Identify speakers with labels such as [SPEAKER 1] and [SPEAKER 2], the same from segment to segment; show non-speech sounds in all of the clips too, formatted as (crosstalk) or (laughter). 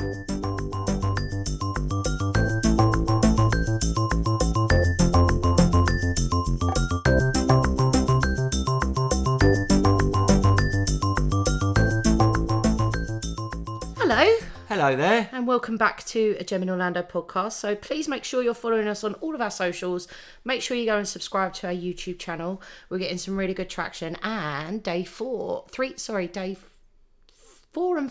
[SPEAKER 1] Hello,
[SPEAKER 2] Hello there.
[SPEAKER 1] and welcome back to a Gem in Orlando podcast. So please make sure you're following us on all of our socials. Make sure you go and subscribe to our YouTube channel. We're getting some really good traction. And day four, three, sorry, day four and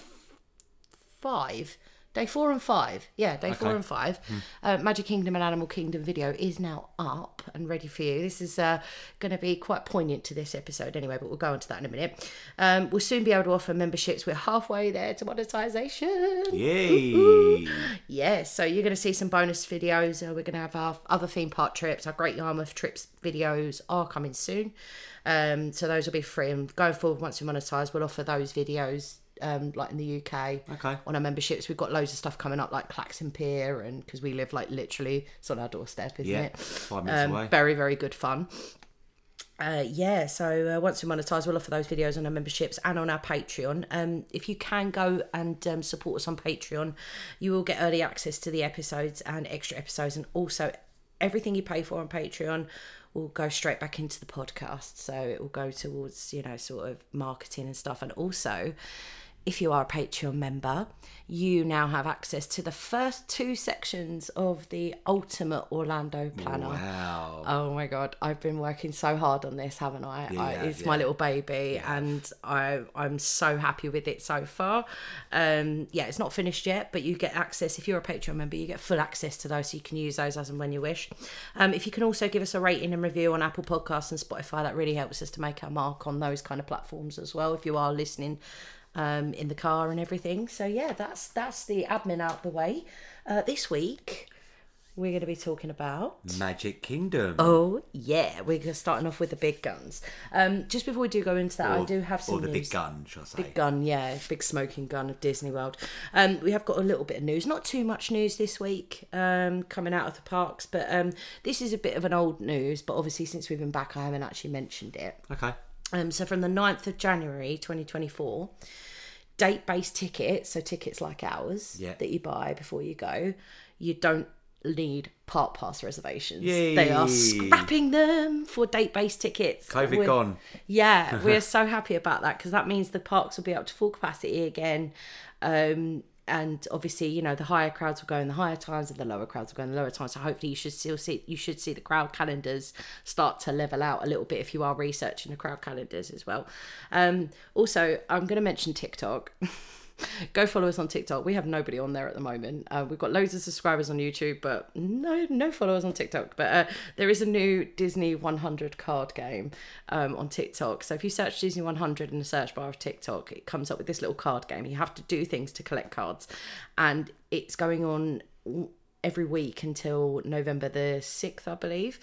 [SPEAKER 1] five. Day four and five, yeah, day four and five. Uh, Magic Kingdom and Animal Kingdom video is now up and ready for you. This is uh, going to be quite poignant to this episode anyway, but we'll go on to that in a minute. Um, we'll soon be able to offer memberships. We're halfway there to monetization.
[SPEAKER 2] Yay.
[SPEAKER 1] Yes, so you're going to see some bonus videos. Uh, we're going to have our other theme park trips, our Great Yarmouth trips videos are coming soon. Um, so those will be free. And going forward, once we monetize, we'll offer those videos um, like in the UK
[SPEAKER 2] Okay.
[SPEAKER 1] on our memberships. We've got loads of stuff coming up like Clacton Pier, and because we live like literally, it's on our doorstep, isn't
[SPEAKER 2] Yeah.
[SPEAKER 1] it?
[SPEAKER 2] Five minutes
[SPEAKER 1] Um,
[SPEAKER 2] away.
[SPEAKER 1] very, very good fun. Uh, yeah, so uh, once we monetize, we'll offer those videos on our memberships and on our Patreon. Um, if you can go and um, support us on Patreon, you will get early access to the episodes and extra episodes, and also everything you pay for on Patreon will go straight back into the podcast. So it will go towards you know sort of marketing and stuff, and also. If you are a Patreon member, you now have access to the first two sections of the Ultimate Orlando Planner.
[SPEAKER 2] Wow.
[SPEAKER 1] Oh my god, I've been working so hard on this, haven't I? I
[SPEAKER 2] Yeah,
[SPEAKER 1] it's my little baby, and I I'm so happy with it so far. Um, yeah, it's not finished yet, but you get access if you're a Patreon member. You get full access to those, so you can use those as and when you wish. Um, if you can also give us a rating and review on Apple Podcasts and Spotify, that really helps us to make our mark on those kind of platforms as well. If you are listening um, in the car and everything, so yeah, that's that's the admin out the way. Uh, this week we're going to be talking about.
[SPEAKER 2] Magic Kingdom.
[SPEAKER 1] Oh yeah, we're starting off with the big guns. Um, just before we do go into that, I do have some
[SPEAKER 2] Or the
[SPEAKER 1] news.
[SPEAKER 2] big gun, shall I say.
[SPEAKER 1] Big gun, yeah, big smoking gun of Disney World. Um, we have got a little bit of news, not too much news this week um, coming out of the parks, but um, this is a bit of an old news. But obviously, since we've been back, I haven't actually mentioned it.
[SPEAKER 2] Okay.
[SPEAKER 1] Um, so from the 9th of January 2024, date-based tickets, so tickets like ours
[SPEAKER 2] Yeah.
[SPEAKER 1] that you buy before you go, you don't need park pass reservations.
[SPEAKER 2] Yay.
[SPEAKER 1] They are scrapping them for date-based tickets.
[SPEAKER 2] COVID
[SPEAKER 1] We're-
[SPEAKER 2] gone.
[SPEAKER 1] Yeah, (laughs) we're so happy about that because that means the parks will be up to full capacity again. Um, and obviously, you know, the higher crowds will go in the higher times, and the lower crowds will go in the lower times. So hopefully, you should still see you should see the crowd calendars start to level out a little bit if you are researching the crowd calendars as well. Um, also, I'm going to mention TikTok. (laughs) Go follow us on TikTok. We have nobody on there at the moment. Uh, we've got loads of subscribers on YouTube, but no no followers on TikTok. But uh, there is a new Disney 100 card game um, on TikTok. So if you search Disney 100 in the search bar of TikTok, it comes up with this little card game. You have to do things to collect cards, and it's going on every week until November the 6th, I believe.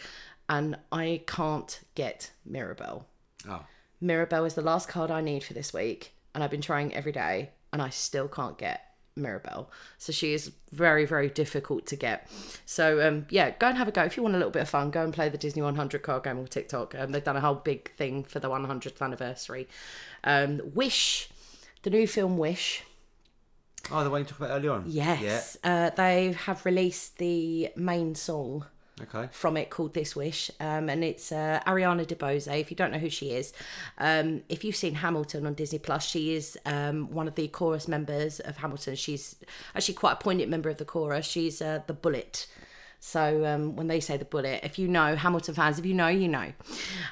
[SPEAKER 1] And I can't get Mirabel.
[SPEAKER 2] Oh.
[SPEAKER 1] Mirabel is the last card I need for this week, and I've been trying every day, and I still can't get Mirabel. So she is very, very difficult to get. So um, yeah, go and have a go if you want a little bit of fun. Go and play the Disney 100 card game on TikTok. Um, they've done a whole big thing for the 100th anniversary. Um, Wish, the new film Wish.
[SPEAKER 2] Oh, the one you talked about earlier on?
[SPEAKER 1] Yes, uh, they have released the main song
[SPEAKER 2] Yeah. Okay.
[SPEAKER 1] from it called This Wish, um, and it's uh, Ariana DeBose. If you don't know who she is, um, if you've seen Hamilton on Disney Plus, she is um, one of the chorus members of Hamilton. She's actually quite a poignant member of the chorus. She's uh, the Bullet. So um, when they say the bullet, if you know Hamilton fans, if you know, you know.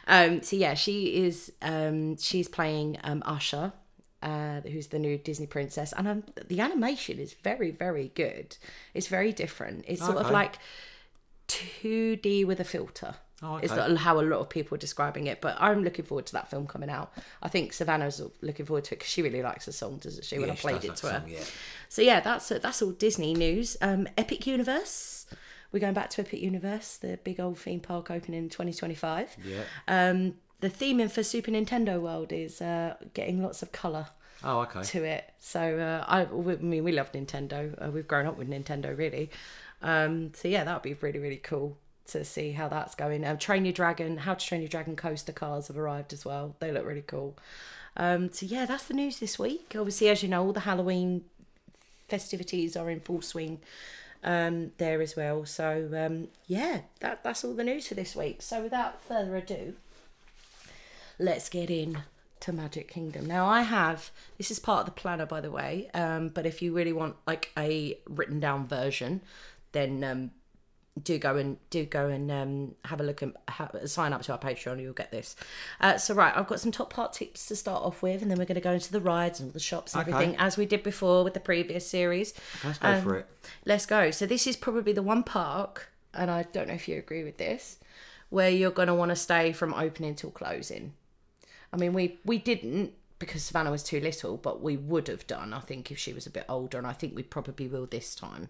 [SPEAKER 1] Um, so yeah, she is. Um, she's playing um, Asha, uh, who's the new Disney princess, and um, the animation is very, very good. It's very different. It's sort of like 2D with a filter.
[SPEAKER 2] Oh,
[SPEAKER 1] Is how a lot of people are describing it, but I'm looking forward to that film coming out. I think Savannah's looking forward to it because she really likes the song, doesn't she? When I
[SPEAKER 2] she
[SPEAKER 1] played it to her.
[SPEAKER 2] song, yeah.
[SPEAKER 1] So yeah, that's that's all Disney news. Um, Epic Universe. We're going back to Epic Universe, the big old theme park opening in 2025.
[SPEAKER 2] Yeah.
[SPEAKER 1] Um, the theming for Super Nintendo World is uh, getting lots of colour
[SPEAKER 2] Oh, okay.
[SPEAKER 1] to it. So uh, I, I mean, we love Nintendo. Uh, we've grown up with Nintendo, really. Um, so yeah, that would be really, really cool to see how that's going. Train Your Dragon, How to Train Your Dragon coaster cars have arrived as well. They look really cool. Um, so yeah, that's the news this week. Obviously, as you know, all the Halloween festivities are in full swing um, there as well. So um, yeah, that that's all the news for this week. So without further ado, let's get in to Magic Kingdom. Now I have this is part of the planner by the way, um, but if you really want like a written down version, then um, do go and do go and um, have a look and ha- sign up to our Patreon. You'll get this. Uh, so right, I've got some top part tips to start off with, and then we're going to go into the rides and all the shops and
[SPEAKER 2] Okay.
[SPEAKER 1] everything as we did before with the previous series.
[SPEAKER 2] Let's go
[SPEAKER 1] Um,
[SPEAKER 2] for it.
[SPEAKER 1] Let's go. So this is probably the one park, and I don't know if you agree with this, where you're going to want to stay from opening till closing. I mean, we we didn't because Savannah was too little, but we would have done. I think if she was a bit older, and I think we probably will this time.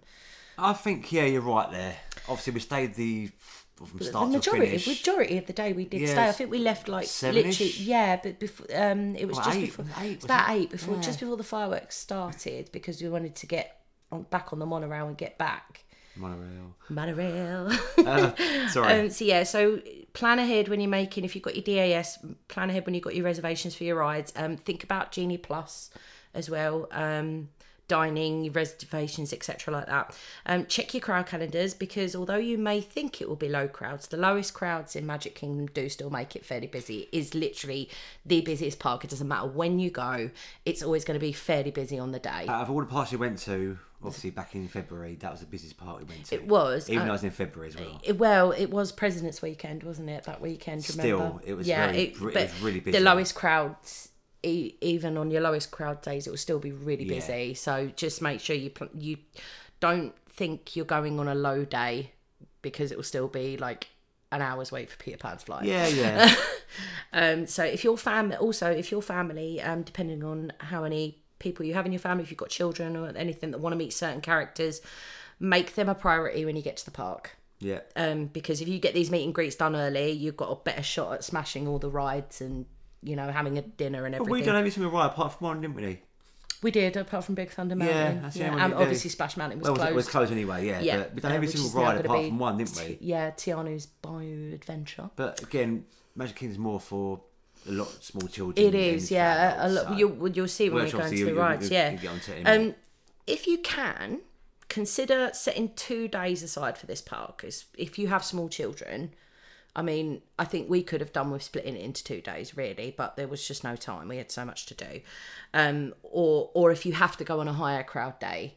[SPEAKER 2] I think yeah, you're right there. Obviously, we stayed the from start
[SPEAKER 1] the
[SPEAKER 2] to
[SPEAKER 1] majority,
[SPEAKER 2] finish.
[SPEAKER 1] majority of the day we did
[SPEAKER 2] Yeah,
[SPEAKER 1] stay. I think we left like
[SPEAKER 2] seven-ish?
[SPEAKER 1] literally, yeah, but before um, it was
[SPEAKER 2] Well,
[SPEAKER 1] just
[SPEAKER 2] eight,
[SPEAKER 1] before
[SPEAKER 2] eight, was
[SPEAKER 1] about
[SPEAKER 2] it?
[SPEAKER 1] eight before
[SPEAKER 2] Yeah.
[SPEAKER 1] just before the fireworks started because we wanted to get on, back on the monorail and get back.
[SPEAKER 2] Monorail.
[SPEAKER 1] Monorail.
[SPEAKER 2] Uh, (laughs) sorry.
[SPEAKER 1] Um, so yeah, so plan ahead when you're making. If you've got your DAS, plan ahead when you've got your reservations for your rides. Um, think about Genie Plus as well. Um, dining reservations etc like that um check your crowd calendars because although you may think it will be low crowds the lowest crowds in magic kingdom do still make it fairly busy it is literally the busiest park it doesn't matter when you go it's always going to be fairly busy on the day
[SPEAKER 2] Out of all the parks we went to, obviously back in February, that was the busiest park we went to.
[SPEAKER 1] it was
[SPEAKER 2] even
[SPEAKER 1] uh,
[SPEAKER 2] though it was in February as well.
[SPEAKER 1] It- well, it was President's Weekend, wasn't it? That weekend,
[SPEAKER 2] Still,
[SPEAKER 1] remember?
[SPEAKER 2] it was
[SPEAKER 1] yeah,
[SPEAKER 2] very-
[SPEAKER 1] it,
[SPEAKER 2] it was really busy.
[SPEAKER 1] The lowest crowds, e- even on your lowest crowd days, it will still be really
[SPEAKER 2] Yeah.
[SPEAKER 1] busy. So just make sure you pl- you don't think you're going on a low day because it will still be like an hour's wait for Peter Pan's flight.
[SPEAKER 2] Yeah, yeah. (laughs)
[SPEAKER 1] Um, so if your family, also if your family, um, depending on how many people you have in your family, if you've got children or anything that want to meet certain characters, make them a priority when you get to the park
[SPEAKER 2] yeah.
[SPEAKER 1] um, because if you get these meet and greets done early, you've got a better shot at smashing all the rides and you know having a dinner and
[SPEAKER 2] But
[SPEAKER 1] everything.
[SPEAKER 2] we done every single ride apart from one, didn't we?
[SPEAKER 1] We did, apart from Big Thunder
[SPEAKER 2] Yeah,
[SPEAKER 1] Mountain.
[SPEAKER 2] that's the
[SPEAKER 1] yeah,
[SPEAKER 2] one
[SPEAKER 1] and
[SPEAKER 2] we did.
[SPEAKER 1] obviously Splash Mountain was
[SPEAKER 2] Well,
[SPEAKER 1] closed.
[SPEAKER 2] it was closed anyway, yeah.
[SPEAKER 1] Yeah,
[SPEAKER 2] But we done
[SPEAKER 1] uh,
[SPEAKER 2] every
[SPEAKER 1] which
[SPEAKER 2] single
[SPEAKER 1] is now
[SPEAKER 2] ride
[SPEAKER 1] gonna
[SPEAKER 2] apart
[SPEAKER 1] be
[SPEAKER 2] from one, didn't we?
[SPEAKER 1] Yeah, Tiana's Bayou Adventure.
[SPEAKER 2] But again, Magic Kingdom's more for a lot of small children.
[SPEAKER 1] It is, yeah. A
[SPEAKER 2] adults,
[SPEAKER 1] lot.
[SPEAKER 2] so-
[SPEAKER 1] You'll you'll see when we
[SPEAKER 2] Which
[SPEAKER 1] go into
[SPEAKER 2] obviously
[SPEAKER 1] the rides. yeah.
[SPEAKER 2] you get it
[SPEAKER 1] um, if you can consider setting two days aside for this park, because if you have small children, I mean, I think we could have done with splitting it into two days, really, but there was just no time. We had so much to do. Um, or or if you have to go on a higher crowd day,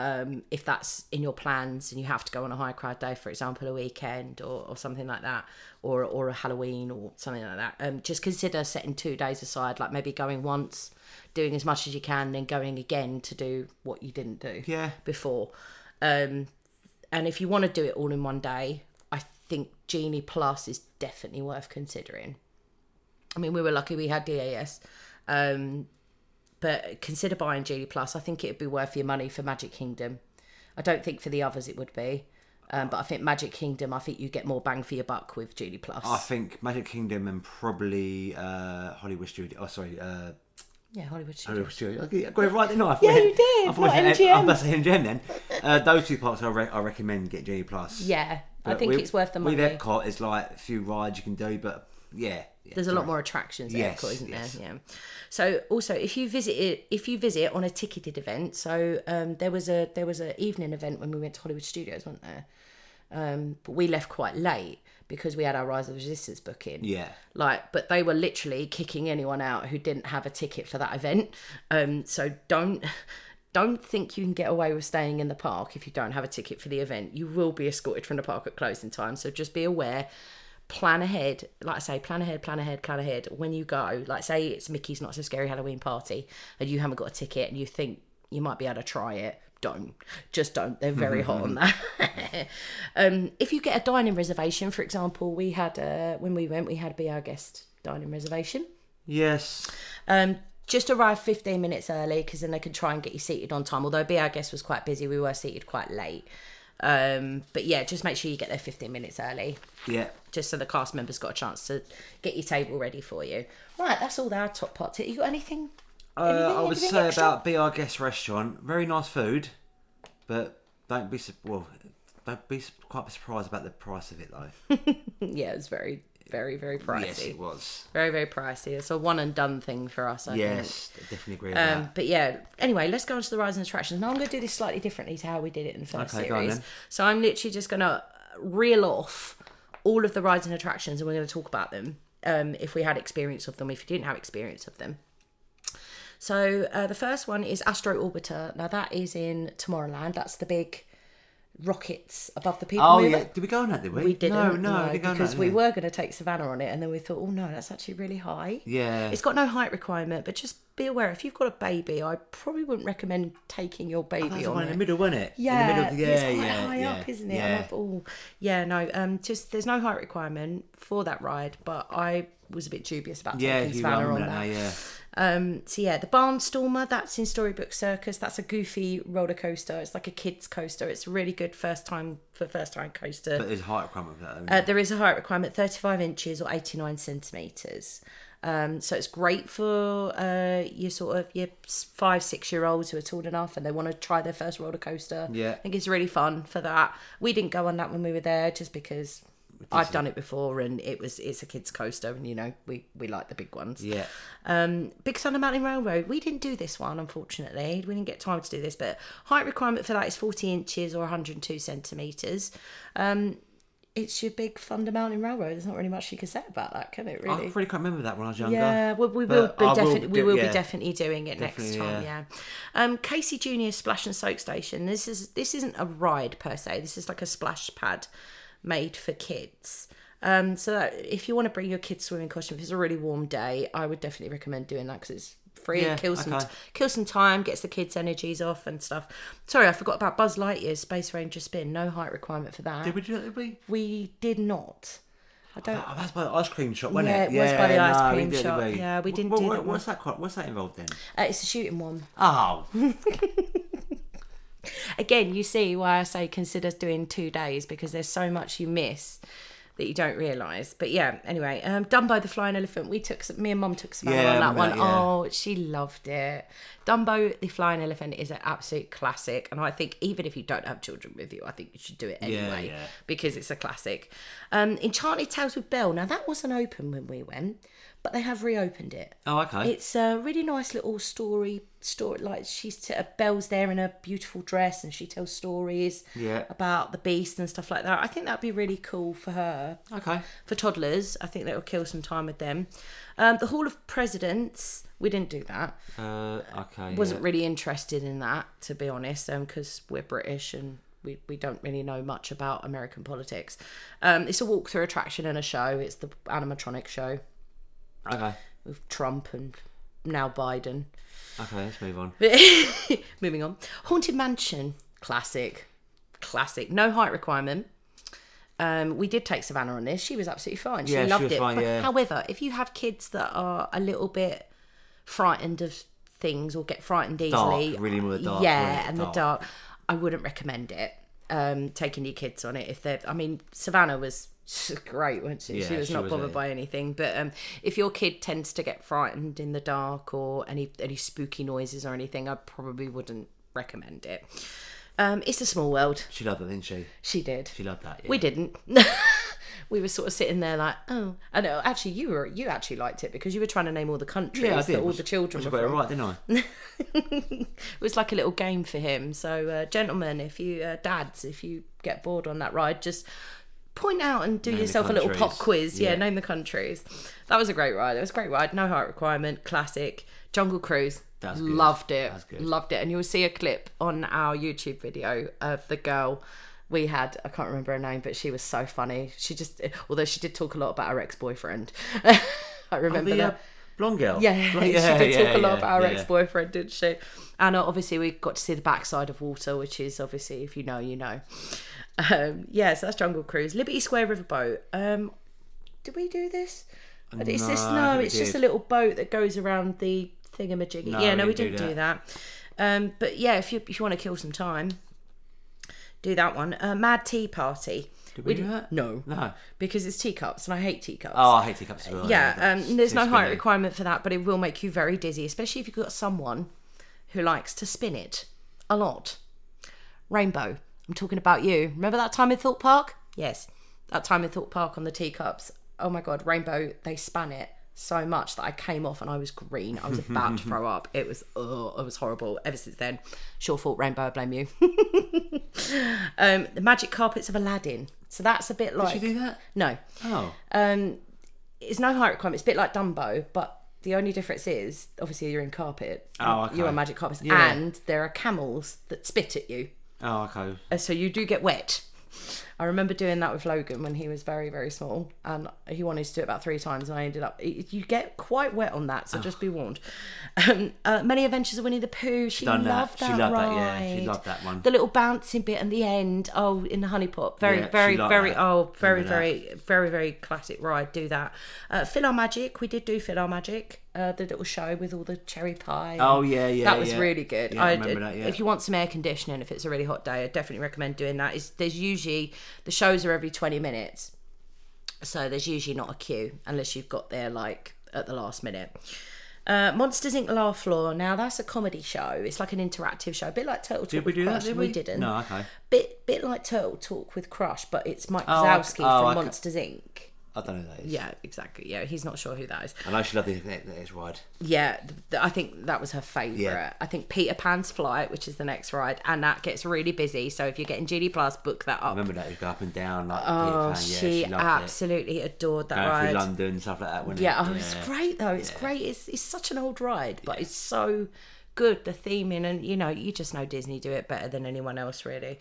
[SPEAKER 1] um, if that's in your plans and you have to go on a high crowd day, for example, a weekend or, or something like that, or or a Halloween or something like that, um, just consider setting two days aside, like maybe going once, doing as much as you can, then going again to do what you didn't do
[SPEAKER 2] Yeah.
[SPEAKER 1] before. Um, and if you want to do it all in one day, Genie Plus is definitely worth considering. I mean, we were lucky we had DAS, um, but consider buying Genie Plus. I think it'd be worth your money for Magic Kingdom. I don't think for the others it would be, um, but I think Magic Kingdom. I think you get more bang for your buck with Genie Plus.
[SPEAKER 2] I think Magic Kingdom and probably uh, Hollywood Studio. Oh, sorry, uh,
[SPEAKER 1] yeah, Hollywood Studios.
[SPEAKER 2] Hollywood Studio. Okay, I got it right, didn't I?
[SPEAKER 1] Yeah, you did,
[SPEAKER 2] I thought
[SPEAKER 1] not
[SPEAKER 2] it
[SPEAKER 1] MGM.
[SPEAKER 2] I'm about to say MGM then. Uh, those two parks I, re- I recommend get Genie Plus.
[SPEAKER 1] Yeah, I
[SPEAKER 2] But
[SPEAKER 1] think
[SPEAKER 2] with-
[SPEAKER 1] it's worth the money.
[SPEAKER 2] With Epcot, it's like a few rides you can do, but yeah. yeah
[SPEAKER 1] There's a lot
[SPEAKER 2] sorry.
[SPEAKER 1] more attractions at
[SPEAKER 2] Yes,
[SPEAKER 1] Epcot, isn't
[SPEAKER 2] yes.
[SPEAKER 1] there? Yeah. So also, if you visit it, if you visit on a ticketed event, so um, there was a there was an evening event when we went to Hollywood Studios, wasn't there? Um, but we left quite late because we had our Rise of Resistance booking.
[SPEAKER 2] Yeah.
[SPEAKER 1] Like, but they were literally kicking anyone out who didn't have a ticket for that event. Um, so don't don't think you can get away with staying in the park if you don't have a ticket for the event. You will be escorted from the park at closing time. So just be aware. Plan ahead, like I say, plan ahead, plan ahead, plan ahead. When you go, like say it's Mickey's Not So Scary Halloween Party, and you haven't got a ticket, and you think you might be able to try it, don't. Just don't. They're very hot on that. (laughs) um, if you get a dining reservation, for example, we had uh, when we went, we had Be Our Guest dining reservation.
[SPEAKER 2] Yes.
[SPEAKER 1] Um, just arrive 15 minutes early because then they can try and get you seated on time. Although Be Our Guest was quite busy, we were seated quite late. Um, but yeah, just make sure you get there 15 minutes early,
[SPEAKER 2] Yeah.
[SPEAKER 1] just so the cast members got a chance to get your table ready for you. Right, that's all our top part. You got anything?
[SPEAKER 2] Uh, I would say
[SPEAKER 1] extra?
[SPEAKER 2] about Be Our Guest restaurant. Very nice food, but don't be well. Don't be quite surprised about the price of it though. (laughs)
[SPEAKER 1] Yeah, it's very. very very pricey.
[SPEAKER 2] Yes, it was.
[SPEAKER 1] Very very pricey. It's a one and done thing for us. I think.
[SPEAKER 2] Yes, I definitely agree with
[SPEAKER 1] Um,
[SPEAKER 2] that.
[SPEAKER 1] but yeah, anyway, let's go on to the rise and attractions. Now I'm going to do this slightly differently to how we did it in the first
[SPEAKER 2] Okay,
[SPEAKER 1] series. So I'm literally just going to reel off all of the rides and attractions, and we're going to talk about them um, if we had experience of them, if you didn't have experience of them. So uh, the first one is Astro Orbiter. Now that is in Tomorrowland. That's the big rockets above the people.
[SPEAKER 2] Oh
[SPEAKER 1] mover.
[SPEAKER 2] yeah, did we go on that? Did we?
[SPEAKER 1] We didn't.
[SPEAKER 2] No, no, we didn't go on
[SPEAKER 1] because
[SPEAKER 2] that,
[SPEAKER 1] we were going to take Savannah on it, and then we thought, oh no, that's actually really high.
[SPEAKER 2] Yeah.
[SPEAKER 1] It's got no height requirement, but just be aware if you've got a baby, I probably wouldn't recommend taking your baby
[SPEAKER 2] That's the
[SPEAKER 1] on
[SPEAKER 2] one in the middle, wasn't it?
[SPEAKER 1] Yeah,
[SPEAKER 2] in the middle of the, yeah,
[SPEAKER 1] it's quite
[SPEAKER 2] yeah,
[SPEAKER 1] high
[SPEAKER 2] yeah,
[SPEAKER 1] up, isn't it?
[SPEAKER 2] Yeah.
[SPEAKER 1] Oh, yeah, no, um, just there's no height requirement for that ride, but I was a bit dubious about
[SPEAKER 2] yeah,
[SPEAKER 1] taking Savannah on
[SPEAKER 2] that
[SPEAKER 1] that.
[SPEAKER 2] now, yeah.
[SPEAKER 1] Um, so yeah, the Barnstormer, that's in Storybook Circus. That's a goofy roller coaster. It's like a kids coaster. It's a really good first time for first time coaster.
[SPEAKER 2] But there's a height requirement for that.
[SPEAKER 1] Uh, there is a height requirement, 35 inches or 89 centimetres. Um, so it's great for uh, your sort of your five, six year olds who are tall enough and they want to try their first roller coaster.
[SPEAKER 2] Yeah.
[SPEAKER 1] I think it's really fun for that. We didn't go on that when we were there just because I've done it before and it was it's a kids coaster and you know we we like the big ones.
[SPEAKER 2] yeah.
[SPEAKER 1] Um, Big Thunder Mountain Railroad. We didn't do this one, unfortunately. We didn't get time to do this, but height requirement for that is 40 inches or 102 centimetres. Um, it's your Big Thunder Mountain Railroad. There's not really much you can say about that, can it?
[SPEAKER 2] Really, I
[SPEAKER 1] Really?
[SPEAKER 2] can't remember that when I was younger.
[SPEAKER 1] Yeah, well, we will be definitely we will
[SPEAKER 2] yeah.
[SPEAKER 1] be definitely doing it next
[SPEAKER 2] Definitely,
[SPEAKER 1] time. Yeah. Um, Casey Junior Splash and Soak Station. This is this isn't a ride per se. This is like a splash pad made for kids. Um, so that if you want to bring your kids swimming costume, if it's a really warm day, I would definitely recommend doing that because it's free,
[SPEAKER 2] Yeah,
[SPEAKER 1] kills some
[SPEAKER 2] okay.
[SPEAKER 1] kills some time, gets the kids' energies off and stuff. Sorry, I forgot about Buzz Lightyear Space Ranger spin. No height requirement for that.
[SPEAKER 2] Did we do that? Did we?
[SPEAKER 1] we did not. I don't.
[SPEAKER 2] Oh, that's by the ice cream shop, wasn't
[SPEAKER 1] Yeah,
[SPEAKER 2] it?
[SPEAKER 1] it was by the ice
[SPEAKER 2] no,
[SPEAKER 1] cream shop. Yeah, we didn't
[SPEAKER 2] What-
[SPEAKER 1] do
[SPEAKER 2] what-
[SPEAKER 1] that one.
[SPEAKER 2] What's that? What's that involved in?
[SPEAKER 1] Uh, it's a shooting one.
[SPEAKER 2] Oh, (laughs)
[SPEAKER 1] again, you see why I say consider doing two days because there's so much you miss that you don't realise. But yeah, anyway, um, by the Flying Elephant. We took some- me and Mum took Savannah
[SPEAKER 2] Yeah,
[SPEAKER 1] on that one.
[SPEAKER 2] yeah.
[SPEAKER 1] Oh, she loved it. Dumbo the Flying Elephant is an absolute classic, and I think even if you don't have children with you, I think you should do it anyway
[SPEAKER 2] yeah.
[SPEAKER 1] because it's a classic. Um, Enchanted Tales with Belle. Now that wasn't open when we went, but they have reopened it.
[SPEAKER 2] oh, okay.
[SPEAKER 1] It's a really nice little story. Story like she's t- Belle's there in a beautiful dress, and she tells stories
[SPEAKER 2] Yeah.
[SPEAKER 1] about the beast and stuff like that. I think that'd be really cool for her.
[SPEAKER 2] okay.
[SPEAKER 1] For toddlers, I think that will kill some time with them. Um, the Hall of Presidents, we didn't do that.
[SPEAKER 2] Uh, okay.
[SPEAKER 1] Wasn't
[SPEAKER 2] yeah.
[SPEAKER 1] really interested in that, to be honest, because we're British and we, we don't really know much about American politics. Um, it's a walk-through attraction and a show. It's the animatronic show
[SPEAKER 2] Okay.
[SPEAKER 1] with Trump and now Biden.
[SPEAKER 2] Okay, let's move on. (laughs)
[SPEAKER 1] Moving on. Haunted Mansion. Classic. Classic. No height requirement. Um, we did take Savannah on this. She was absolutely fine. She
[SPEAKER 2] Yeah, she
[SPEAKER 1] loved
[SPEAKER 2] was
[SPEAKER 1] it.
[SPEAKER 2] fine,
[SPEAKER 1] But
[SPEAKER 2] yeah.
[SPEAKER 1] However, if you have kids that are a little bit frightened of things or get frightened
[SPEAKER 2] Dark,
[SPEAKER 1] easily,
[SPEAKER 2] really more dark,
[SPEAKER 1] yeah,
[SPEAKER 2] really
[SPEAKER 1] and
[SPEAKER 2] dark.
[SPEAKER 1] the dark, I wouldn't recommend it. Um, taking your kids on it if they're. I mean, Savannah was great, wasn't she? she was
[SPEAKER 2] she
[SPEAKER 1] not
[SPEAKER 2] was
[SPEAKER 1] bothered
[SPEAKER 2] a-
[SPEAKER 1] by anything. But um, if your kid tends to get frightened in the dark or any any spooky noises or anything, I probably wouldn't recommend it. Um, it's a small world.
[SPEAKER 2] She loved that, didn't she?
[SPEAKER 1] She did.
[SPEAKER 2] She loved that. Yeah.
[SPEAKER 1] We didn't. (laughs) we were sort of sitting there like, oh, I know. Actually, you were you actually liked it because you were trying to name all the countries
[SPEAKER 2] Yeah,
[SPEAKER 1] that all
[SPEAKER 2] Which-
[SPEAKER 1] the children
[SPEAKER 2] which
[SPEAKER 1] were
[SPEAKER 2] it
[SPEAKER 1] from.
[SPEAKER 2] right, didn't I? (laughs)
[SPEAKER 1] It was like a little game for him. So, uh, gentlemen, if you uh, dads, if you get bored on that ride, just point out and do
[SPEAKER 2] Name
[SPEAKER 1] yourself a little pop quiz. Yeah.
[SPEAKER 2] Yeah.
[SPEAKER 1] name the countries. That was a great ride. It was a great ride. No height requirement. Classic. Jungle Cruise.
[SPEAKER 2] That's good.
[SPEAKER 1] Loved it.
[SPEAKER 2] That's good.
[SPEAKER 1] Loved it. And you'll see a clip on our YouTube video of the girl we had. I can't remember her name, but she was so funny. She just, although she did talk a lot about her ex boyfriend. (laughs) I remember
[SPEAKER 2] the
[SPEAKER 1] that.
[SPEAKER 2] uh, blonde girl.
[SPEAKER 1] Yeah,
[SPEAKER 2] Blonde- (laughs)
[SPEAKER 1] she did talk
[SPEAKER 2] yeah,
[SPEAKER 1] a lot
[SPEAKER 2] yeah,
[SPEAKER 1] about her
[SPEAKER 2] yeah.
[SPEAKER 1] ex boyfriend, didn't she? And obviously, we got to see the backside of water, which is obviously, if you know, you know. Um, yeah, so that's Jungle Cruise. Liberty Square Riverboat. Um, did we do this? It's this
[SPEAKER 2] No,
[SPEAKER 1] no,
[SPEAKER 2] we
[SPEAKER 1] it's just a little boat that goes around the thingamajiggy.
[SPEAKER 2] No,
[SPEAKER 1] yeah, no, we
[SPEAKER 2] didn't do
[SPEAKER 1] do that. Um, but yeah, if you if you want to kill some time, do that one. Uh, Mad Tea Party.
[SPEAKER 2] Did we do
[SPEAKER 1] did-
[SPEAKER 2] that?
[SPEAKER 1] No,
[SPEAKER 2] No.
[SPEAKER 1] because it's teacups, and I hate teacups.
[SPEAKER 2] Oh, I hate teacups as well.
[SPEAKER 1] Yeah,
[SPEAKER 2] that's
[SPEAKER 1] um, there's no height requirement for that, but it will make you very dizzy, especially if you've got someone who likes to spin it a lot. Rainbow, I'm talking about you. Remember that time in Thorpe Park? Yes, that time in Thorpe Park on the teacups. oh my god, Rainbow, they span it so much that I came off and I was green. I was about to (laughs) throw up. It was, oh, it was horrible. Ever since then, sure fault Rainbow, I blame you. (laughs) um, the Magic Carpets of Aladdin. So that's a bit like.
[SPEAKER 2] Did you do that?
[SPEAKER 1] No.
[SPEAKER 2] Oh.
[SPEAKER 1] Um, it's no height requirement. It's a bit like Dumbo, but the only difference is obviously you're in carpet.
[SPEAKER 2] Oh, okay.
[SPEAKER 1] You're on magic carpets,
[SPEAKER 2] Yeah.
[SPEAKER 1] and there are camels that spit at you,
[SPEAKER 2] Oh, okay.
[SPEAKER 1] Uh, so you do get wet. I remember doing that with Logan when he was very very small, and he wanted to do it about three times, and I ended up. You get quite wet on that, so just be warned. Um, uh, Many Adventures of Winnie the Pooh. She
[SPEAKER 2] Done that.
[SPEAKER 1] loved
[SPEAKER 2] She
[SPEAKER 1] that.
[SPEAKER 2] loved
[SPEAKER 1] ride.
[SPEAKER 2] that, yeah. She loved that one.
[SPEAKER 1] The little bouncing bit at the end. Oh, in the honey pot. Very,
[SPEAKER 2] Yeah,
[SPEAKER 1] very, very.
[SPEAKER 2] that.
[SPEAKER 1] Oh, very,
[SPEAKER 2] that.
[SPEAKER 1] very, very, very classic ride. Do that. Uh, our Magic. We did do PhilharMagic. Uh, the little show with all the cherry pie.
[SPEAKER 2] Oh, yeah, yeah,
[SPEAKER 1] That was
[SPEAKER 2] yeah.
[SPEAKER 1] really good.
[SPEAKER 2] Yeah, I
[SPEAKER 1] I'd-
[SPEAKER 2] remember that, yeah.
[SPEAKER 1] If you want some air conditioning, if it's a really hot day, I definitely recommend doing that. Is there's usually the shows are every twenty minutes, so there's usually not a queue unless you've got there like at the last minute. Uh, Monsters Inc. Laugh Floor. Now that's a comedy show. It's like an interactive show, a bit like Turtle Talk
[SPEAKER 2] Did we
[SPEAKER 1] with
[SPEAKER 2] do that? Did
[SPEAKER 1] we?
[SPEAKER 2] we?
[SPEAKER 1] didn't.
[SPEAKER 2] No, okay.
[SPEAKER 1] Bit bit like Turtle Talk with Crush, but it's Mike
[SPEAKER 2] Oh,
[SPEAKER 1] Wazowski.
[SPEAKER 2] Oh,
[SPEAKER 1] from
[SPEAKER 2] okay.
[SPEAKER 1] Monsters Inc.
[SPEAKER 2] I don't know who that is.
[SPEAKER 1] Yeah, exactly. Yeah, he's not sure who that is.
[SPEAKER 2] I know she loved the X ride.
[SPEAKER 1] Yeah, th- th- I think that was her favourite.
[SPEAKER 2] Yeah.
[SPEAKER 1] I think Peter Pan's Flight, which is the next ride, and that gets really busy. So if you're getting Genie Plus, book that
[SPEAKER 2] I
[SPEAKER 1] up.
[SPEAKER 2] remember that. You go up and down like
[SPEAKER 1] Oh,
[SPEAKER 2] Peter Pan. Yeah,
[SPEAKER 1] she,
[SPEAKER 2] she, loved
[SPEAKER 1] absolutely adored
[SPEAKER 2] it.
[SPEAKER 1] that
[SPEAKER 2] Going
[SPEAKER 1] ride.
[SPEAKER 2] through London, stuff like that. wasn't
[SPEAKER 1] Yeah,
[SPEAKER 2] it?
[SPEAKER 1] oh, it's great though. It's great. It's it's such an old ride, but it's so good. The theming and you know, you just know Disney do it better than anyone else really.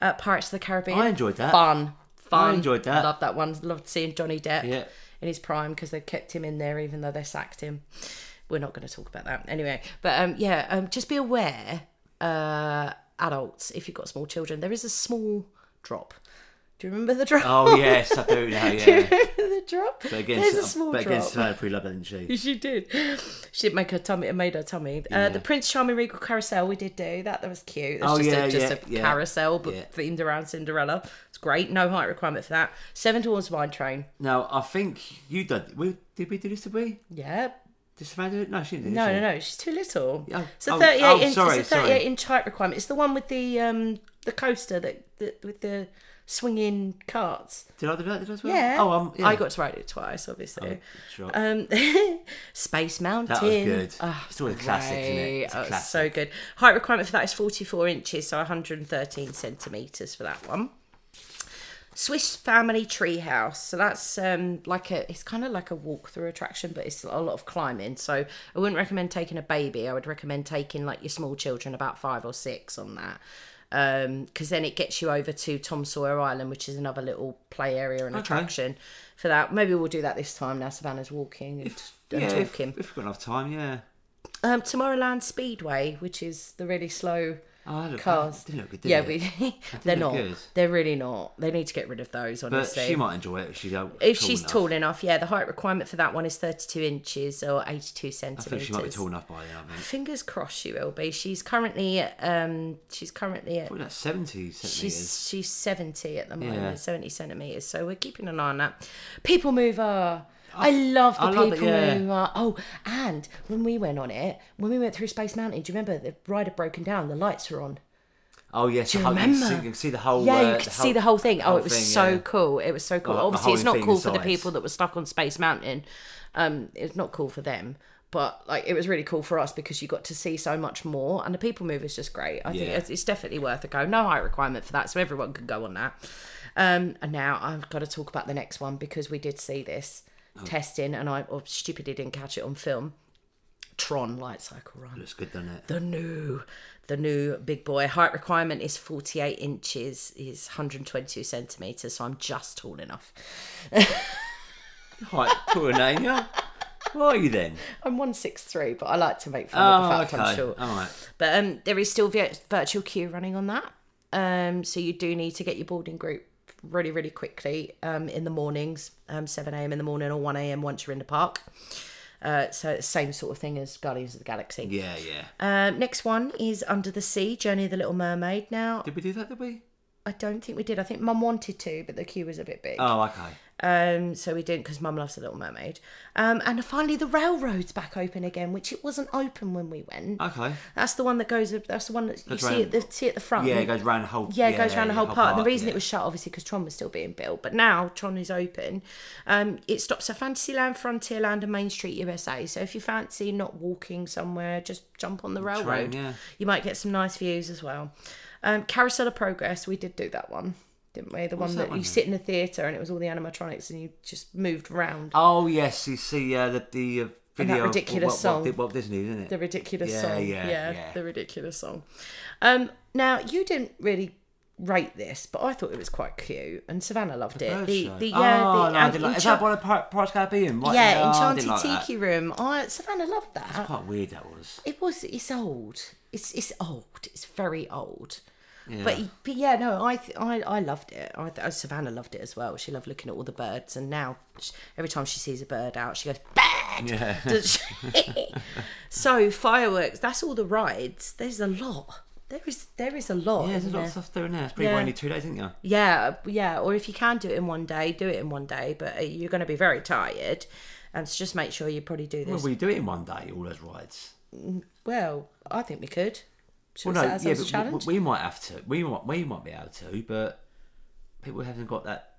[SPEAKER 1] Uh, Pirates of the Caribbean.
[SPEAKER 2] I enjoyed that.
[SPEAKER 1] Fun, fun.
[SPEAKER 2] I enjoyed that.
[SPEAKER 1] Loved that one. Loved seeing Johnny Depp.
[SPEAKER 2] Yeah.
[SPEAKER 1] In his prime because they kept him in there even though they sacked him. We're not going to talk about that anyway. But um, yeah, um, just be aware, uh, adults, if you've got small children, there is a small drop. Do you remember the drop?
[SPEAKER 2] Oh yes, I do now. (laughs)
[SPEAKER 1] Do you
[SPEAKER 2] Yeah.
[SPEAKER 1] remember the drop?
[SPEAKER 2] But again,
[SPEAKER 1] There's a small
[SPEAKER 2] but again,
[SPEAKER 1] drop.
[SPEAKER 2] Savannah pretty loved that, didn't she? (laughs)
[SPEAKER 1] She did. She did make her tummy. It made her tummy. Uh, the Prince Charming Regal Carousel. We did do that. That was cute. It was
[SPEAKER 2] Oh,
[SPEAKER 1] just
[SPEAKER 2] yeah,
[SPEAKER 1] a, just
[SPEAKER 2] yeah,
[SPEAKER 1] a
[SPEAKER 2] yeah.
[SPEAKER 1] carousel, but
[SPEAKER 2] Yeah.
[SPEAKER 1] themed around Cinderella. It's great. No height requirement for that. Seven Dwarfs Mine Train.
[SPEAKER 2] Now I think you did. We did we do this? Did we?
[SPEAKER 1] Yeah.
[SPEAKER 2] Did Savannah do it? No, she didn't.
[SPEAKER 1] No, no, no. She's too little.
[SPEAKER 2] Oh,
[SPEAKER 1] it's a
[SPEAKER 2] oh,
[SPEAKER 1] 38
[SPEAKER 2] oh,
[SPEAKER 1] inch.
[SPEAKER 2] sorry,
[SPEAKER 1] it's a 38
[SPEAKER 2] sorry.
[SPEAKER 1] inch height requirement. It's the one with the um the coaster that, that with the swinging carts.
[SPEAKER 2] Did I do that? As well?
[SPEAKER 1] Yeah.
[SPEAKER 2] Oh, um, yeah.
[SPEAKER 1] I got to ride it twice, obviously.
[SPEAKER 2] Sure.
[SPEAKER 1] Um, (laughs) Space Mountain.
[SPEAKER 2] That was good.
[SPEAKER 1] Oh,
[SPEAKER 2] It's always a classic, isn't it? It's
[SPEAKER 1] Oh,
[SPEAKER 2] classic.
[SPEAKER 1] so good. Height requirement for that is 44 inches, so 113 centimeters for that one. Swiss Family Treehouse. So that's um, like a, it's kind of like a walk-through attraction, but it's a lot of climbing. So I wouldn't recommend taking a baby. I would recommend taking like your small children, about five or six, on that. Because then it gets you over to Tom Sawyer Island, which is another little play area and attraction for that. Maybe we'll do that this time now. Savannah's walking and, and
[SPEAKER 2] yeah, if, if we've got enough time, yeah.
[SPEAKER 1] Um, Tomorrowland Speedway, which is the really slow
[SPEAKER 2] Oh, look,
[SPEAKER 1] cars.
[SPEAKER 2] Didn't look good, did
[SPEAKER 1] yeah,
[SPEAKER 2] it?
[SPEAKER 1] we, (laughs) they're not.
[SPEAKER 2] good.
[SPEAKER 1] They're really not. They need to get rid of those.
[SPEAKER 2] But
[SPEAKER 1] Honestly,
[SPEAKER 2] she might enjoy it if she's uh,
[SPEAKER 1] if
[SPEAKER 2] tall
[SPEAKER 1] she's
[SPEAKER 2] enough.
[SPEAKER 1] tall enough, yeah. The height requirement for that one is thirty-two inches or eighty-two centimeters.
[SPEAKER 2] I think she might be tall enough by then. I think.
[SPEAKER 1] Fingers crossed, she will be. She's currently, at, um, she's currently at.
[SPEAKER 2] Probably like seventy centimeters.
[SPEAKER 1] She's she's seventy at the moment,
[SPEAKER 2] Yeah.
[SPEAKER 1] seventy centimeters. So we're keeping an eye on that. People mover. I love the
[SPEAKER 2] I love
[SPEAKER 1] people
[SPEAKER 2] it, yeah.
[SPEAKER 1] mover. Oh, and when we went on it, when we went through Space Mountain, do you remember the ride had broken down? The lights were on.
[SPEAKER 2] Oh yes,
[SPEAKER 1] you
[SPEAKER 2] the whole- you,
[SPEAKER 1] remember?
[SPEAKER 2] can see, you can see the whole.
[SPEAKER 1] Yeah,
[SPEAKER 2] uh,
[SPEAKER 1] you could see the whole thing. Oh, it was
[SPEAKER 2] thing,
[SPEAKER 1] so
[SPEAKER 2] yeah.
[SPEAKER 1] cool. It was so cool.
[SPEAKER 2] Well,
[SPEAKER 1] Obviously, it's not
[SPEAKER 2] thing
[SPEAKER 1] cool for the people that were stuck on Space Mountain. Um, it's not cool for them. But like, it was really cool for us because you got to see so much more, and the people move is just great. I think
[SPEAKER 2] Yeah.
[SPEAKER 1] it's, it's definitely worth a go. No height requirement for that, so everyone can go on that. Um, and now I've got to talk about the next one because we did see this
[SPEAKER 2] Oh.
[SPEAKER 1] testing, and I oh, stupidly didn't catch it on film. Tron Light Cycle Run
[SPEAKER 2] Looks good, doesn't it?
[SPEAKER 1] the new the new big boy height requirement is 48 inches is 122 centimeters so i'm just tall enough
[SPEAKER 2] Right, poor Nania. What are you then?
[SPEAKER 1] i'm 163 but i like to make fun of the
[SPEAKER 2] Oh,
[SPEAKER 1] fact i'm short
[SPEAKER 2] All right.
[SPEAKER 1] but um there is still virtual queue running on that um so you do need to get your boarding group really really quickly um in the mornings um 7am in the morning or 1am once you're in the park uh, so same sort of thing as Guardians of the Galaxy.
[SPEAKER 2] Yeah, yeah.
[SPEAKER 1] Um, next one is Under the Sea, Journey of the Little Mermaid. Now,
[SPEAKER 2] Did we do that? Did we?
[SPEAKER 1] I don't think we did. I think Mum wanted to, but the queue was a bit big.
[SPEAKER 2] Oh, okay.
[SPEAKER 1] Um, so we didn't because Mum loves the Little Mermaid. Um, and finally, the railroad's back open again, which it wasn't open when we went.
[SPEAKER 2] Okay.
[SPEAKER 1] That's the one that goes. That's the one that you
[SPEAKER 2] Goes
[SPEAKER 1] see
[SPEAKER 2] round-
[SPEAKER 1] at the see at the front.
[SPEAKER 2] Yeah, it goes round the whole.
[SPEAKER 1] Yeah, it goes around the whole park. And the reason it was shut, obviously, because Tron was still being built. But now Tron is open. Um, it stops at Fantasyland, Frontierland, and Main Street USA. So if you fancy not walking somewhere, just jump on the railroad.
[SPEAKER 2] yeah.
[SPEAKER 1] You might get some nice views as well. Um, Carousel of Progress, we did do that one, didn't we? The one
[SPEAKER 2] that
[SPEAKER 1] that,
[SPEAKER 2] one
[SPEAKER 1] you sit in a theatre and it was all the animatronics and you just moved around.
[SPEAKER 2] Oh yes, you see uh, the the uh,
[SPEAKER 1] And that
[SPEAKER 2] video. of
[SPEAKER 1] ridiculous song.
[SPEAKER 2] Walt Disney, isn't it?
[SPEAKER 1] The ridiculous
[SPEAKER 2] Yeah,
[SPEAKER 1] song.
[SPEAKER 2] yeah, yeah.
[SPEAKER 1] the ridiculous song. Um, now you didn't really rate this, but I thought it was quite cute, and Savannah loved it.
[SPEAKER 2] Bird
[SPEAKER 1] The, the
[SPEAKER 2] oh,
[SPEAKER 1] yeah,
[SPEAKER 2] no, I didn't like, is that one of Pir- Pirates the Caribbean? Right?
[SPEAKER 1] yeah,
[SPEAKER 2] no,
[SPEAKER 1] Enchanted
[SPEAKER 2] like that.
[SPEAKER 1] Tiki Room. I Savannah loved that.
[SPEAKER 2] It's Quite weird that was.
[SPEAKER 1] It was. It's old. It's it's old. It's very old.
[SPEAKER 2] Yeah.
[SPEAKER 1] But, but yeah, no, I th- I I loved it. I th- Savannah loved it as well. She loved looking at all the birds, and now sh- every time she sees a bird out, she goes.
[SPEAKER 2] Yeah. (laughs)
[SPEAKER 1] So fireworks. That's all the rides. There's a lot. There is there is a lot.
[SPEAKER 2] yeah, there's a lot
[SPEAKER 1] there?
[SPEAKER 2] of stuff doing there. It's pretty
[SPEAKER 1] Yeah.
[SPEAKER 2] only two days, isn't you?
[SPEAKER 1] Yeah, yeah. Or if you can do it in one day, do it in one day. But uh, you're going to be very tired, and so just make sure you probably do this.
[SPEAKER 2] Well, we do it in one day, all those rides.
[SPEAKER 1] Well, I think we could. Should
[SPEAKER 2] Well,
[SPEAKER 1] we
[SPEAKER 2] no, yeah,
[SPEAKER 1] a
[SPEAKER 2] but
[SPEAKER 1] challenge?
[SPEAKER 2] we, we might have to. We might, we might be able to, but people who haven't got that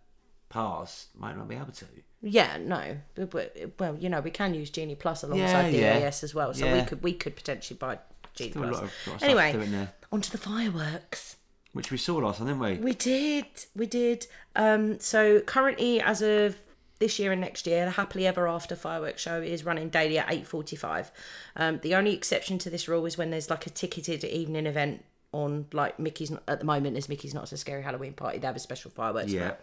[SPEAKER 2] pass might not be able to.
[SPEAKER 1] Yeah, no. But, well, you know, we can use Genie Plus alongside
[SPEAKER 2] Yeah, yeah.
[SPEAKER 1] DAS as well, so we could we could potentially buy Genie
[SPEAKER 2] Still a
[SPEAKER 1] Plus.
[SPEAKER 2] lot of, lot of
[SPEAKER 1] anyway, onto the fireworks.
[SPEAKER 2] which we saw last time, didn't we?
[SPEAKER 1] We did, we did. Um, so currently, as of this year and next year, the Happily Ever After fireworks show is running daily at eight forty-five. Um, the only exception to this rule is when there's like a ticketed evening event on, like Mickey's. Not, at the moment, is Mickey's Not So Scary Halloween Party. They have a special fireworks.
[SPEAKER 2] Yeah.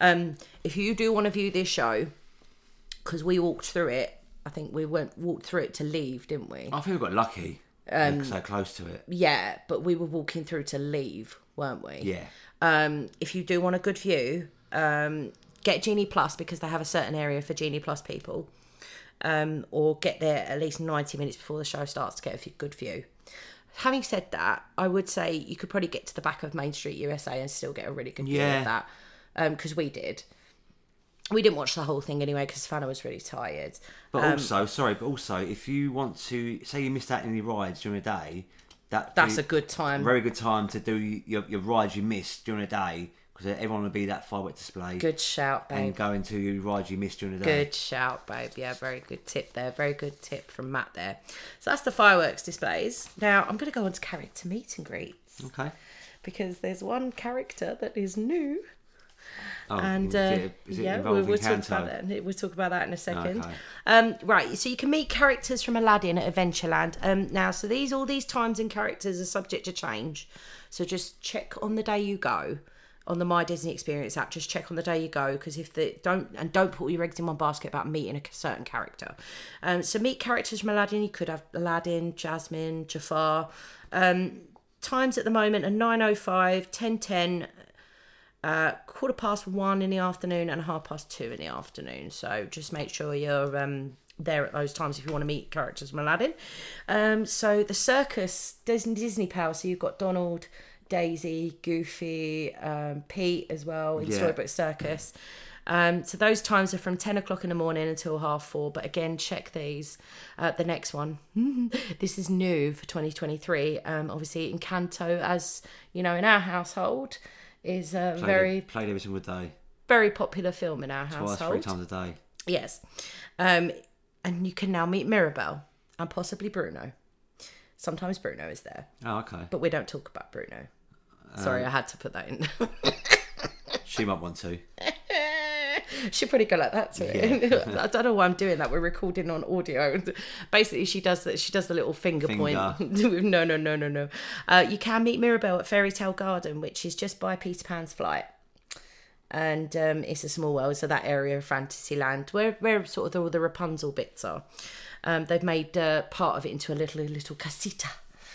[SPEAKER 1] Um, if you do want to view this show, because we walked through it, I think we went walked through it to leave, didn't we?
[SPEAKER 2] I think we got lucky. Um, so close to it.
[SPEAKER 1] Yeah, but we were walking through to leave, weren't we?
[SPEAKER 2] Yeah.
[SPEAKER 1] Um, if you do want a good view, um, get Genie Plus because they have a certain area for Genie Plus people. Um, or get there at least 90 minutes before the show starts to get a good view. Having said that, I would say you could probably get to the back of Main Street USA and still get a really good view of that. Because we did. We didn't watch the whole thing anyway because Fana was really tired.
[SPEAKER 2] But
[SPEAKER 1] Um,
[SPEAKER 2] also, sorry, but also, if you want to say you missed out any rides during the day, that
[SPEAKER 1] That's a good time.
[SPEAKER 2] very good time to do your, your rides you missed during the day because everyone will be at that firework display
[SPEAKER 1] Good shout, babe.
[SPEAKER 2] and go into your rides you missed during the day.
[SPEAKER 1] Good shout, babe. Yeah, very good tip there. Very good tip from Matt there. So that's the fireworks displays. Now I'm going to go on to character meet and greets
[SPEAKER 2] Okay.
[SPEAKER 1] because there's one character that is new.
[SPEAKER 2] Oh,
[SPEAKER 1] And
[SPEAKER 2] is
[SPEAKER 1] uh,
[SPEAKER 2] it, is it
[SPEAKER 1] yeah, we'll, we'll talk about that. We'll talk about that in a second.
[SPEAKER 2] Okay.
[SPEAKER 1] Um, right, so you can meet characters from Aladdin at Adventureland. Um, now, so these all these times and characters are subject to change. So just check on the day you go on the My Disney Experience app. Just check on the day you go because if the don't and don't put all your eggs in one basket about meeting a certain character. Um, so meet characters from Aladdin. You could have Aladdin, Jasmine, Jafar. Um, times at the moment are 9.05, 10.10, uh, quarter past one in the afternoon and half past two in the afternoon. So just make sure you're um, there at those times if you want to meet characters from Aladdin. Um, so the circus, Disney, Disney Power. So you've got Donald, Daisy, Goofy, um, Pete as well in
[SPEAKER 2] Yeah.
[SPEAKER 1] Storybook Circus. Um, so those times are from 10 o'clock in the morning until half four. But again, check these. Uh, the next one, (laughs) this is new for 2023. Um, obviously, Encanto, as you know, in our household, is a
[SPEAKER 2] Played
[SPEAKER 1] very,
[SPEAKER 2] it- played every single day,
[SPEAKER 1] very popular film in our household.
[SPEAKER 2] twice,
[SPEAKER 1] household.
[SPEAKER 2] three times a day.
[SPEAKER 1] Yes. Um, and you can now meet Mirabel and possibly Bruno. Sometimes Bruno is there,
[SPEAKER 2] Oh, okay.
[SPEAKER 1] but we don't talk about Bruno. Sorry, I had to put that in. (laughs)
[SPEAKER 2] She might want to. (laughs)
[SPEAKER 1] She'll probably go like that to it. (laughs) I don't know why I'm doing that. We're recording on audio. Basically, she does that. She does the little finger, point. no, no, no, no, no. Uh, you can meet Mirabel at Fairy Tale Garden, which is just by Peter Pan's flight, and um, it's a small world. So that area of Fantasyland, where where sort of all the Rapunzel bits are, um, they've made uh, part of it into a little little casita.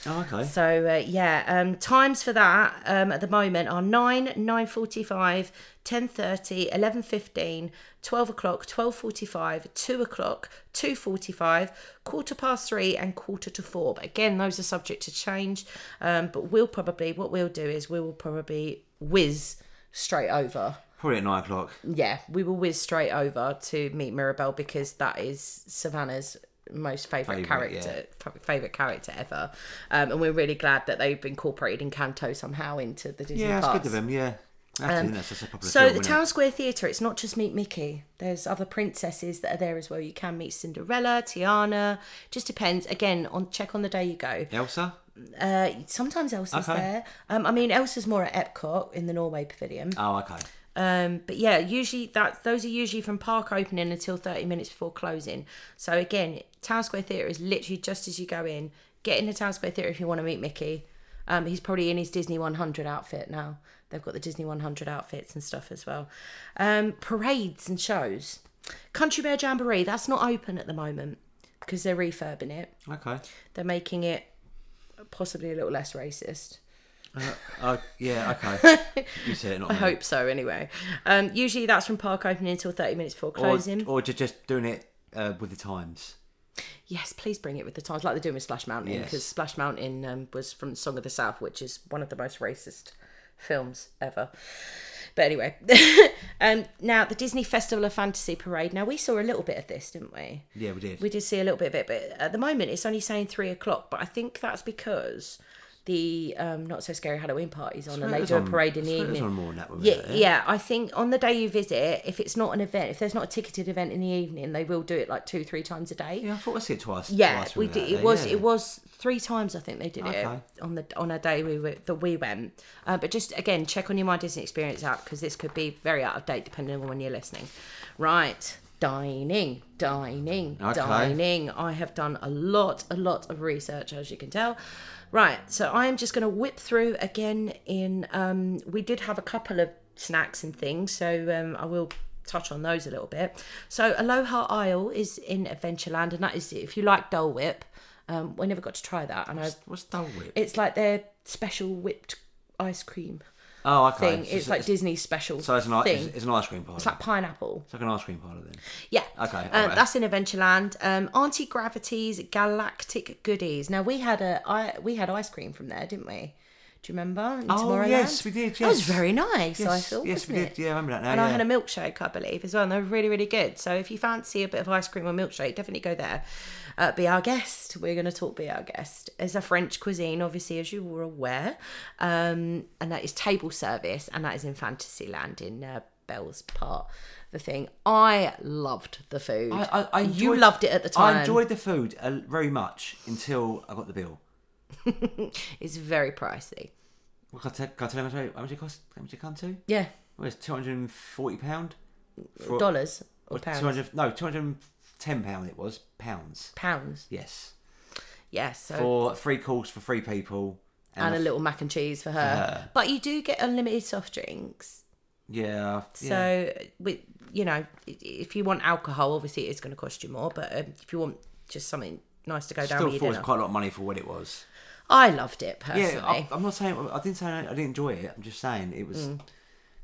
[SPEAKER 2] Oh, okay.
[SPEAKER 1] So uh, yeah, um, times for that um, at the moment are nine, nine forty-five, ten thirty, eleven fifteen, twelve o'clock, twelve forty-five, two o'clock, two forty-five, quarter past three, and quarter to four. But again, those are subject to change. Um, but we'll probably what we'll do is we will probably whiz straight over
[SPEAKER 2] Probably at nine o'clock.
[SPEAKER 1] yeah, we will whiz straight over to meet Mirabel because that is Savannah's most favorite,
[SPEAKER 2] Favourite,
[SPEAKER 1] character, f- favorite character ever, um, and we're really glad that they've incorporated Encanto somehow into the Disney
[SPEAKER 2] Yeah, it's
[SPEAKER 1] parks.
[SPEAKER 2] good of them. Yeah, that's, it, that's just a popular
[SPEAKER 1] So
[SPEAKER 2] film,
[SPEAKER 1] the? Town Square Theatre, it's not just Meet Mickey. There's other princesses that are there as well. You can meet Cinderella, Tiana. Just depends. Again, on check on the day you go.
[SPEAKER 2] Elsa.
[SPEAKER 1] Uh, sometimes Elsa's
[SPEAKER 2] Okay.
[SPEAKER 1] there. Um, I mean, Elsa's more at Epcot in the Norway Pavilion.
[SPEAKER 2] Oh, okay.
[SPEAKER 1] Um, but yeah, usually that those are usually from park opening until thirty minutes before closing. So again, Town Square Theatre is literally just as you go in. Get into Town Square Theatre if you want to meet Mickey. Um, he's probably in his Disney 100 outfit now. They've got the Disney 100 outfits and stuff as well. Um, parades and shows. Country Bear Jamboree, that's not open at the moment because they're refurbing it.
[SPEAKER 2] Okay.
[SPEAKER 1] They're making it possibly a little less racist.
[SPEAKER 2] Oh, yeah. Okay. (laughs) you said it, not
[SPEAKER 1] I
[SPEAKER 2] me.
[SPEAKER 1] hope so, anyway. Um, usually that's from park opening until 30 minutes before
[SPEAKER 2] Or,
[SPEAKER 1] closing.
[SPEAKER 2] or just just doing it uh, with the times.
[SPEAKER 1] Yes, please bring it with the times, like they're doing with Splash Mountain,
[SPEAKER 2] Yes.
[SPEAKER 1] because Splash Mountain um, was from Song of the South, which is one of the most racist films ever. But anyway, (laughs) um, now the Disney Festival of Fantasy Parade. Now we saw a little bit of this, didn't we?
[SPEAKER 2] Yeah, we did.
[SPEAKER 1] We did see a little bit of it, but at the moment it's only saying three o'clock. But I think that's because the um, not so scary Halloween parties on, and they do a parade in the
[SPEAKER 2] it
[SPEAKER 1] evening.
[SPEAKER 2] on more than that when we
[SPEAKER 1] Yeah, yeah. I think on the day you visit, if it's not an event, if there's not a ticketed event in the evening, they will do it like two, three times a day.
[SPEAKER 2] Yeah, I thought I see it twice.
[SPEAKER 1] Yeah,
[SPEAKER 2] twice
[SPEAKER 1] we did. It
[SPEAKER 2] there,
[SPEAKER 1] was
[SPEAKER 2] yeah.
[SPEAKER 1] it was three times I think they did
[SPEAKER 2] Okay.
[SPEAKER 1] it on the on a day we were that we went. Uh, but just again, check on your My Disney Experience app because this could be very out of date depending on when you're listening. Right, dining, dining,
[SPEAKER 2] Okay.
[SPEAKER 1] dining. I have done a lot, a lot of research as you can tell. Right, so I'm just going to whip through again. In um, we did have a couple of snacks and things, so um, I will touch on those a little bit. So Aloha Isle is in Adventureland, and that is if you like Dole Whip. Um, we never got to try that, and I,
[SPEAKER 2] What's Dole Whip?
[SPEAKER 1] it's like their special whipped ice cream
[SPEAKER 2] Oh, okay.
[SPEAKER 1] thing.
[SPEAKER 2] So
[SPEAKER 1] It's like Disney's special
[SPEAKER 2] So it's an,
[SPEAKER 1] thing.
[SPEAKER 2] it's, it's an ice cream parlor.
[SPEAKER 1] It's like pineapple.
[SPEAKER 2] It's like an ice cream parlor then.
[SPEAKER 1] Yeah.
[SPEAKER 2] Okay,
[SPEAKER 1] Uh,
[SPEAKER 2] alright.
[SPEAKER 1] That's in Adventureland. Um, Auntie Gravity's Galactic Goodies. Now we had a I we had ice cream from there, didn't we? Do you remember? In
[SPEAKER 2] Oh,
[SPEAKER 1] Tomorrowland?
[SPEAKER 2] yes, we did,
[SPEAKER 1] That was
[SPEAKER 2] yes.
[SPEAKER 1] very nice. I
[SPEAKER 2] Yes,
[SPEAKER 1] thought.
[SPEAKER 2] yes, we did.
[SPEAKER 1] it?
[SPEAKER 2] Yeah, I remember that now.
[SPEAKER 1] And
[SPEAKER 2] yeah.
[SPEAKER 1] I had a milkshake, I believe, as well. And they were really, really good. So if you fancy a bit of ice cream or milkshake, definitely go there. Uh, be our guest. We're going to talk Be Our Guest. It's a French cuisine, obviously, as you were aware. Um, and that is table service. And that is in Fantasyland in uh, Belle's part the thing. I loved the food.
[SPEAKER 2] I, I, I
[SPEAKER 1] you loved it at the time.
[SPEAKER 2] I enjoyed the food uh, very much until I got the bill. (laughs)
[SPEAKER 1] It's very pricey.
[SPEAKER 2] Well, can, I tell, can I tell you how much, how much it cost? How much it come to?
[SPEAKER 1] Yeah.
[SPEAKER 2] Well, it's two hundred and forty pound.
[SPEAKER 1] Dollars or pounds?
[SPEAKER 2] Two hundred? No, two hundred and ten pound. It was pounds.
[SPEAKER 1] Pounds.
[SPEAKER 2] Yes,
[SPEAKER 1] Yes. so
[SPEAKER 2] for three course for three people.
[SPEAKER 1] and a
[SPEAKER 2] f-
[SPEAKER 1] little mac and cheese for her.
[SPEAKER 2] her.
[SPEAKER 1] But you do get unlimited soft drinks.
[SPEAKER 2] Yeah. yeah.
[SPEAKER 1] So, with you know, i- if you want alcohol, obviously it's going to cost you more. But um, if you want just something nice to go down
[SPEAKER 2] Still
[SPEAKER 1] with your
[SPEAKER 2] thought it was quite a lot of money for what it was.
[SPEAKER 1] I loved it personally.
[SPEAKER 2] Yeah, I, I'm not saying I didn't say I didn't enjoy it. I'm just saying it was
[SPEAKER 1] Mm.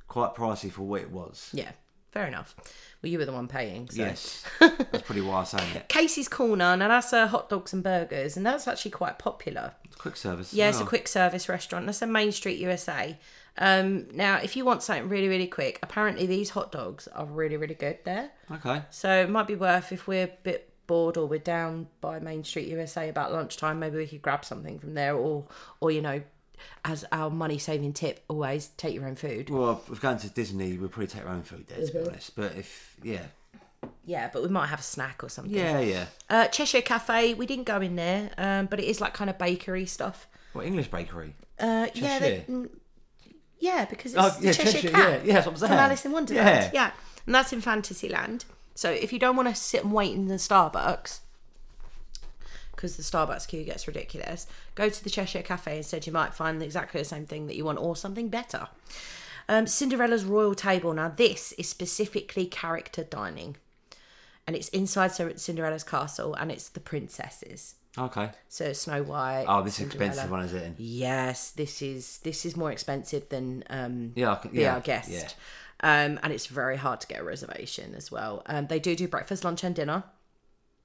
[SPEAKER 2] quite pricey for what it was.
[SPEAKER 1] Yeah, fair enough. Well, you were the one paying. So.
[SPEAKER 2] Yes, (laughs) that's pretty why I'm saying it.
[SPEAKER 1] Casey's Corner. Now that's uh, hot dogs and burgers, and that's actually quite popular.
[SPEAKER 2] It's quick service.
[SPEAKER 1] Yeah, it's a quick service restaurant. That's in Main Street, USA. Um, now, if you want something really, really quick, apparently these hot dogs are really, really good there.
[SPEAKER 2] Okay.
[SPEAKER 1] So it might be worth if we're a bit bored or we're down by Main Street USA about lunchtime, maybe we could grab something from there, or or you know, as our money saving tip, always take your own food.
[SPEAKER 2] Well, if we're going to Disney, we'll probably take our own food there, to
[SPEAKER 1] Mm-hmm.
[SPEAKER 2] be honest. But if yeah,
[SPEAKER 1] Yeah, but we might have a snack or something.
[SPEAKER 2] yeah, yeah.
[SPEAKER 1] Uh, Cheshire Cafe, we didn't go in there, um, but it is like kind of bakery stuff.
[SPEAKER 2] What English bakery?
[SPEAKER 1] Uh, yeah, they,
[SPEAKER 2] Cheshire?
[SPEAKER 1] mm, yeah, because it's
[SPEAKER 2] Oh, yeah,
[SPEAKER 1] Cheshire,
[SPEAKER 2] Cheshire,
[SPEAKER 1] Cat
[SPEAKER 2] yeah, yeah, that's what I'm
[SPEAKER 1] from
[SPEAKER 2] saying.
[SPEAKER 1] Alice in Wonderland.
[SPEAKER 2] Yeah.
[SPEAKER 1] Yeah. and that's in Fantasyland. So if you don't want to sit and wait in the Starbucks, because the Starbucks queue gets ridiculous, go to the Cheshire Cafe instead. You might find exactly the same thing that you want or something better. Um, Cinderella's Royal Table. Now this is specifically character dining, and it's inside Cin- Cinderella's castle, and it's the princesses.
[SPEAKER 2] Okay.
[SPEAKER 1] So Snow White.
[SPEAKER 2] Oh, this is
[SPEAKER 1] Cinderella.
[SPEAKER 2] expensive one, is it?
[SPEAKER 1] Yes, this is this is more expensive than um,
[SPEAKER 2] Yeah, can-
[SPEAKER 1] be
[SPEAKER 2] yeah,
[SPEAKER 1] our guest.
[SPEAKER 2] yeah.
[SPEAKER 1] Um, and it's very hard to get a reservation as well. Um, they do do breakfast, lunch, and dinner.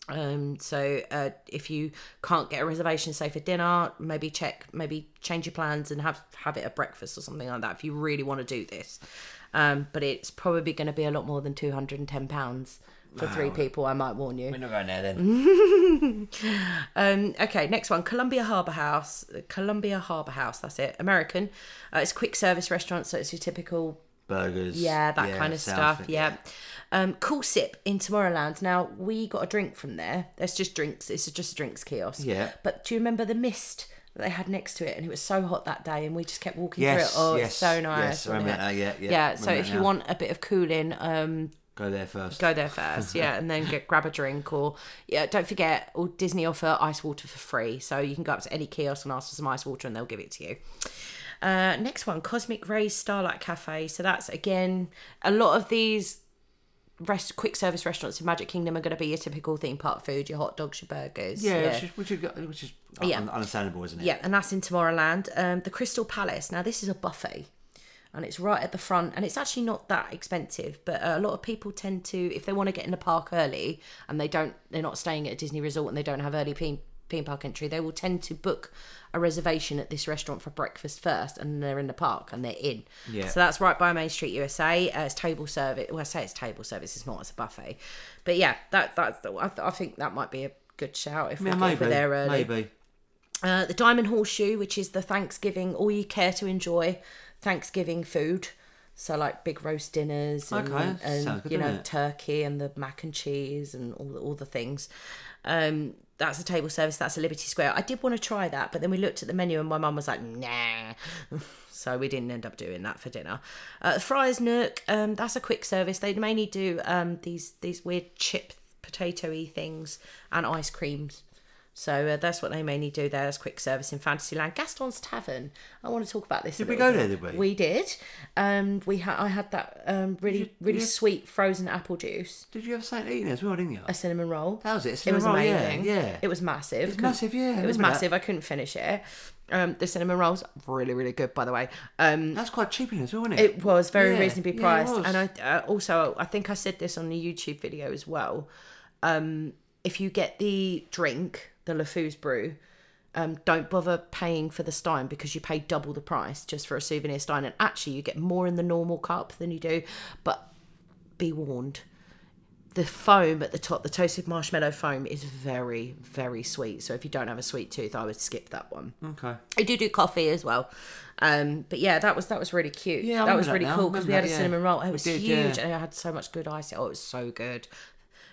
[SPEAKER 1] Um, so uh, if you can't get a reservation, say for dinner, maybe check, maybe change your plans and have have it at breakfast or something like that. If you really want to do this, um, but it's probably going to be a lot more than two hundred and ten pounds for three people. I might warn you.
[SPEAKER 2] We're not going there then. (laughs)
[SPEAKER 1] Um, okay, next one, Columbia Harbour House. Columbia Harbour House. That's it. American. Uh, it's a quick service restaurant, so it's your typical
[SPEAKER 2] Burgers.
[SPEAKER 1] yeah, that kind of stuff. Yeah. Um, Cool Ship in Tomorrowland. Now we got a drink from there. There's just drinks. It's just a drinks kiosk.
[SPEAKER 2] Yeah.
[SPEAKER 1] But do you remember the mist that they had next to it? And it was so hot that day, and we just kept walking
[SPEAKER 2] Yes,
[SPEAKER 1] through it. Oh,
[SPEAKER 2] yes,
[SPEAKER 1] it's so nice.
[SPEAKER 2] yes, I remember that yeah, yeah,
[SPEAKER 1] Yeah. So if you
[SPEAKER 2] now.
[SPEAKER 1] want a bit of cooling, um,
[SPEAKER 2] Go there first.
[SPEAKER 1] go there first, yeah, and then get grab a drink or yeah. Don't forget, all Disney offer ice water for free, so you can go up to any kiosk and ask for some ice water, and they'll give it to you. Uh, next one, Cosmic Ray's Starlight Cafe. So that's again a lot of these rest quick service restaurants in Magic Kingdom are going to be your typical theme park food, your hot dogs, your burgers.
[SPEAKER 2] Yeah, which is which is, which is
[SPEAKER 1] Yeah.
[SPEAKER 2] un- understandable, isn't it?
[SPEAKER 1] Yeah, and that's in Tomorrowland. Um, the Crystal Palace. Now, this is a buffet, and it's right at the front, and it's actually not that expensive. But a lot of people tend to, if they want to get in the park early, and they don't, they're not staying at a Disney resort, and they don't have early theme, theme park entry, they will tend to book a reservation at this restaurant for breakfast first, and they're in the park and they're in.
[SPEAKER 2] Yeah.
[SPEAKER 1] So that's right by Main Street, USA. Uh, it's table service. Well, I say it's table service. It's not. It's a buffet. But yeah, that that's. I, th- I think that might be a good shout if,
[SPEAKER 2] Yeah,
[SPEAKER 1] we,
[SPEAKER 2] maybe.
[SPEAKER 1] if we're there early.
[SPEAKER 2] Maybe.
[SPEAKER 1] Uh, the Diamond Horseshoe, which is the Thanksgiving, all you care to enjoy Thanksgiving food. So like big roast dinners and,
[SPEAKER 2] Okay,
[SPEAKER 1] and
[SPEAKER 2] good,
[SPEAKER 1] you know turkey and the mac and cheese and all the, all the things. Um, that's a table service. That's a Liberty Square. I did want to try that, but then we looked at the menu and my mum was like, "Nah," (laughs) so we didn't end up doing that for dinner. Uh, Nook. Um, that's a quick service. They mainly do um these these weird chip potatoy things and ice creams. So uh, that's what they mainly do there as quick service in Fantasyland. Gaston's Tavern. I want to talk about this.
[SPEAKER 2] Did we go
[SPEAKER 1] bit.
[SPEAKER 2] there, did we?
[SPEAKER 1] We did. Um, we had I had that um really really
[SPEAKER 2] you-
[SPEAKER 1] sweet frozen apple juice,
[SPEAKER 2] Did you have something to eat as well, didn't you?
[SPEAKER 1] a cinnamon roll.
[SPEAKER 2] That was it.
[SPEAKER 1] It
[SPEAKER 2] cinnamon
[SPEAKER 1] was
[SPEAKER 2] roll,
[SPEAKER 1] amazing.
[SPEAKER 2] Yeah.
[SPEAKER 1] It was massive.
[SPEAKER 2] It was massive, yeah,
[SPEAKER 1] It was
[SPEAKER 2] remember that.
[SPEAKER 1] massive. I couldn't finish it. Um, the cinnamon rolls really really good by the way. Um,
[SPEAKER 2] That's quite cheap in as well, wasn't it?
[SPEAKER 1] it was very
[SPEAKER 2] Yeah,
[SPEAKER 1] reasonably priced,
[SPEAKER 2] was.
[SPEAKER 1] and I uh, also I think I said this on the YouTube video as well. Um, if you get the drink, the LeFou's brew, um, don't bother paying for the stein because you pay double the price just for a souvenir stein, and actually you get more in the normal cup than you do. But be warned, the foam at the top, the toasted marshmallow foam, is very very sweet. So if you don't have a sweet tooth, I would skip that one.
[SPEAKER 2] Okay.
[SPEAKER 1] I do do coffee as well. Um, but yeah, that was that was really cute.
[SPEAKER 2] Yeah, I
[SPEAKER 1] that was really
[SPEAKER 2] that
[SPEAKER 1] cool because we had a
[SPEAKER 2] that, yeah.
[SPEAKER 1] cinnamon roll. It
[SPEAKER 2] We
[SPEAKER 1] was
[SPEAKER 2] did,
[SPEAKER 1] huge,
[SPEAKER 2] yeah.
[SPEAKER 1] and I had so much good ice. Oh, it was so good,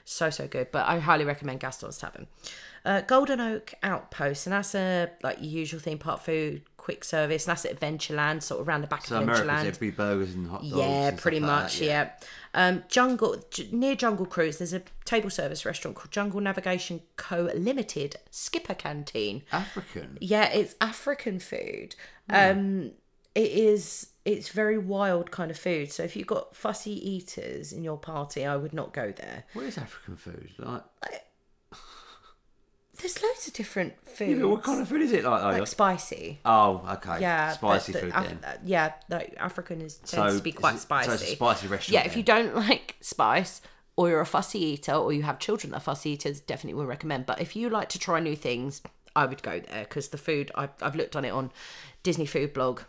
[SPEAKER 1] so so good. But I highly recommend Gaston's Tavern. Uh, Golden Oak Outpost, and that's a like your usual theme park food, quick service, and that's at Adventureland, sort of around the back
[SPEAKER 2] So
[SPEAKER 1] of
[SPEAKER 2] America's
[SPEAKER 1] Adventureland.
[SPEAKER 2] be burgers and hot dogs.
[SPEAKER 1] Yeah, pretty
[SPEAKER 2] like
[SPEAKER 1] much.
[SPEAKER 2] that,
[SPEAKER 1] yeah. Um, Jungle J- near Jungle Cruise. There's a table service restaurant called Jungle Navigation Co Limited Skipper Canteen.
[SPEAKER 2] African.
[SPEAKER 1] Yeah, it's African food.
[SPEAKER 2] Hmm.
[SPEAKER 1] Um, it is. It's very wild kind of food. So if you've got fussy eaters in your party, I would not go there.
[SPEAKER 2] What is African food? Like,
[SPEAKER 1] There's loads of different
[SPEAKER 2] yeah, but what kind of food is it? Like, though?
[SPEAKER 1] like spicy?
[SPEAKER 2] oh, okay.
[SPEAKER 1] Yeah,
[SPEAKER 2] Spicy
[SPEAKER 1] the
[SPEAKER 2] food
[SPEAKER 1] Af-
[SPEAKER 2] then.
[SPEAKER 1] uh, yeah, like African is tends
[SPEAKER 2] So
[SPEAKER 1] to be quite
[SPEAKER 2] a-
[SPEAKER 1] spicy.
[SPEAKER 2] so it's a spicy restaurant
[SPEAKER 1] Yeah, if
[SPEAKER 2] then.
[SPEAKER 1] you don't like spice, or you're a fussy eater, or you have children that are fussy eaters, definitely will recommend. But if you like to try new things, I would go there because the food I've, I've looked on it on Disney Food Blog.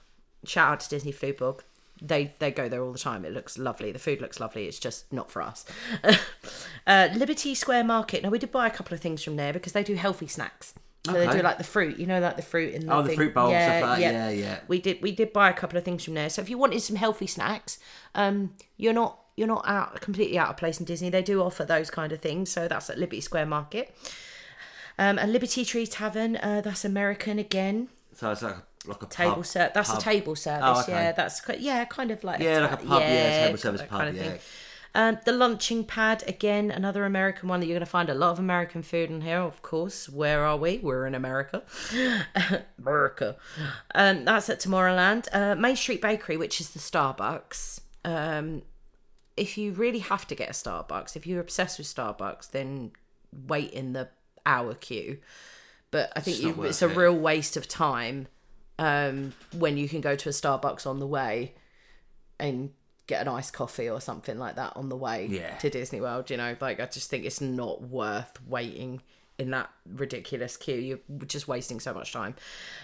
[SPEAKER 1] Shout out to Disney Food Blog. They they go there all the time. It looks lovely. The food looks lovely. It's just not for us. (laughs) uh, Liberty Square Market. Now we did buy a couple of things from there because they do healthy snacks. So they do like the fruit, you know, like the fruit in the
[SPEAKER 2] Oh, the
[SPEAKER 1] thing.
[SPEAKER 2] fruit bowl, stuff like that. Yeah, yeah.
[SPEAKER 1] We did we did buy a couple of things from there. So if you wanted some healthy snacks, um, you're not you're not out completely out of place in Disney. They do offer those kind of things. So that's at Liberty Square Market. Um, and Liberty Tree Tavern, uh, that's American again.
[SPEAKER 2] So it's like, like a
[SPEAKER 1] Table
[SPEAKER 2] pub,
[SPEAKER 1] ser- That's
[SPEAKER 2] pub.
[SPEAKER 1] a table service.
[SPEAKER 2] Oh, okay.
[SPEAKER 1] Yeah, that's yeah, kind of like
[SPEAKER 2] Yeah,
[SPEAKER 1] ta-
[SPEAKER 2] like a pub, yeah, table service pub, yeah.
[SPEAKER 1] Um, the lunching pad again, another American one that you're going to find a lot of American food in here. Of course, where are we? We're in America, (laughs) America. Um, that's at Tomorrowland. Uh, Main Street Bakery, which is the Starbucks. Um, if you really have to get a Starbucks, if you're obsessed with Starbucks, then wait in the hour queue. But I think
[SPEAKER 2] It's
[SPEAKER 1] you, it's a
[SPEAKER 2] it.
[SPEAKER 1] real waste of time um, when you can go to a Starbucks on the way and get an iced coffee or something like that on the way
[SPEAKER 2] Yeah.
[SPEAKER 1] to Disney World. You know, like I just think it's not worth waiting in that ridiculous queue. You're just wasting so much time.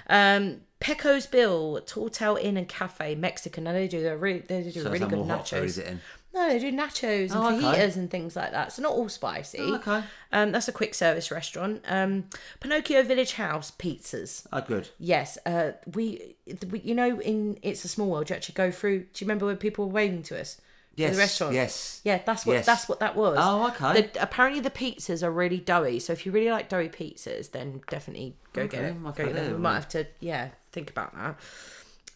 [SPEAKER 1] Um, Pecos Bill, Tall Tale Inn and Cafe, Mexican. Now they do a really, they do
[SPEAKER 2] So
[SPEAKER 1] really good
[SPEAKER 2] nachos. food, is
[SPEAKER 1] nachos.
[SPEAKER 2] it in?
[SPEAKER 1] No, they do nachos and
[SPEAKER 2] Oh, okay.
[SPEAKER 1] fajitas and things like that. So not all spicy.
[SPEAKER 2] Oh, okay.
[SPEAKER 1] Um, that's a quick service restaurant. Um, Pinocchio Village House pizzas.
[SPEAKER 2] Oh, good.
[SPEAKER 1] Yes, uh, we, we, you know, in It's a Small World, you actually go through. Do you remember when people were waving to us?
[SPEAKER 2] Yes.
[SPEAKER 1] the restaurant.
[SPEAKER 2] Yes.
[SPEAKER 1] Yeah, that's what
[SPEAKER 2] Yes.
[SPEAKER 1] that's what that was.
[SPEAKER 2] Oh, okay.
[SPEAKER 1] The, apparently, the pizzas are really doughy. So if you really like doughy pizzas, then definitely go get it. Go get them. We might have to, yeah, think about that.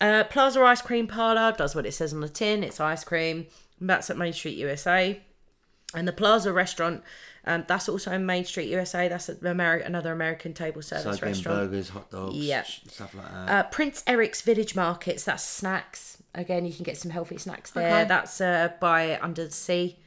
[SPEAKER 1] Uh, Plaza Ice Cream Parlor does what it says on the tin. It's ice cream. That's at Main Street USA. And the Plaza restaurant, um, that's also in Main Street USA. That's an Ameri- another American table
[SPEAKER 2] So
[SPEAKER 1] service
[SPEAKER 2] again,
[SPEAKER 1] restaurant.
[SPEAKER 2] burgers, hot dogs,
[SPEAKER 1] Yeah.
[SPEAKER 2] stuff like that.
[SPEAKER 1] Uh, Prince Eric's Village Markets, that's snacks. Again, you can get some healthy snacks there.
[SPEAKER 2] Okay.
[SPEAKER 1] That's uh, by Under the Sea,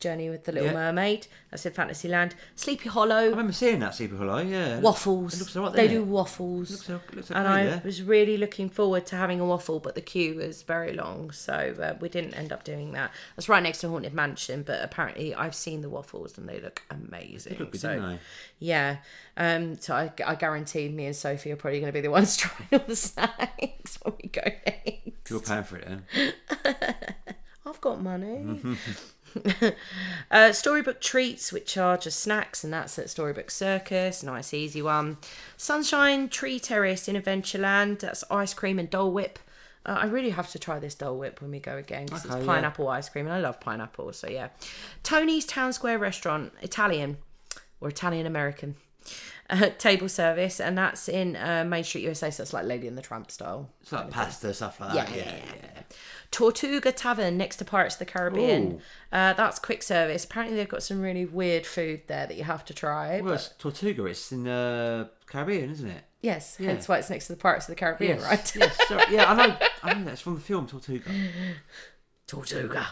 [SPEAKER 1] Journey with the Little
[SPEAKER 2] Yeah.
[SPEAKER 1] Mermaid. That's in Fantasyland. Sleepy Hollow,
[SPEAKER 2] I remember seeing that Sleepy Hollow. yeah.
[SPEAKER 1] waffles.
[SPEAKER 2] It looks alright,
[SPEAKER 1] they
[SPEAKER 2] doesn't
[SPEAKER 1] do
[SPEAKER 2] it?
[SPEAKER 1] waffles.
[SPEAKER 2] Looks, looks
[SPEAKER 1] and I
[SPEAKER 2] there.
[SPEAKER 1] was really looking forward to having a waffle, but the queue was very long, so uh, we didn't end up doing that. That's right next to Haunted Mansion, but apparently I've seen the waffles and they look amazing.
[SPEAKER 2] Look good,
[SPEAKER 1] so
[SPEAKER 2] didn't they?
[SPEAKER 1] yeah, um, so I, I guarantee me and Sophie are probably going to be the ones (laughs) trying all the snacks when we go next.
[SPEAKER 2] You're paying for it then. (laughs)
[SPEAKER 1] I've got money. (laughs) (laughs) uh, Storybook treats, which are just snacks, and that's at Storybook Circus. Nice, easy one. Sunshine Tree Terrace in Adventureland. That's ice cream and Dole Whip. Uh, I really have to try this Dole Whip when we go again because
[SPEAKER 2] Okay,
[SPEAKER 1] it's
[SPEAKER 2] yeah.
[SPEAKER 1] pineapple ice cream, and I love pineapple. So yeah, Tony's Town Square Restaurant, Italian or Italian American. (laughs) Uh, table service, and that's in uh, Main Street, USA. So it's like Lady and the Tramp style.
[SPEAKER 2] It's like pasta, stuff like
[SPEAKER 1] Yeah,
[SPEAKER 2] that.
[SPEAKER 1] yeah,
[SPEAKER 2] Yeah,
[SPEAKER 1] yeah. Tortuga Tavern next to Pirates of the Caribbean. Uh, that's quick service. Apparently, they've got some really weird food there that you have to try.
[SPEAKER 2] Well,
[SPEAKER 1] but-
[SPEAKER 2] it's Tortuga. It's in the Caribbean, isn't it?
[SPEAKER 1] yes,
[SPEAKER 2] yeah.
[SPEAKER 1] hence why it's next to the Pirates of the Caribbean,
[SPEAKER 2] Yes.
[SPEAKER 1] right?
[SPEAKER 2] yes. (laughs) Sorry. Yeah, I know. I know that's from the film Tortuga.
[SPEAKER 1] Tortuga.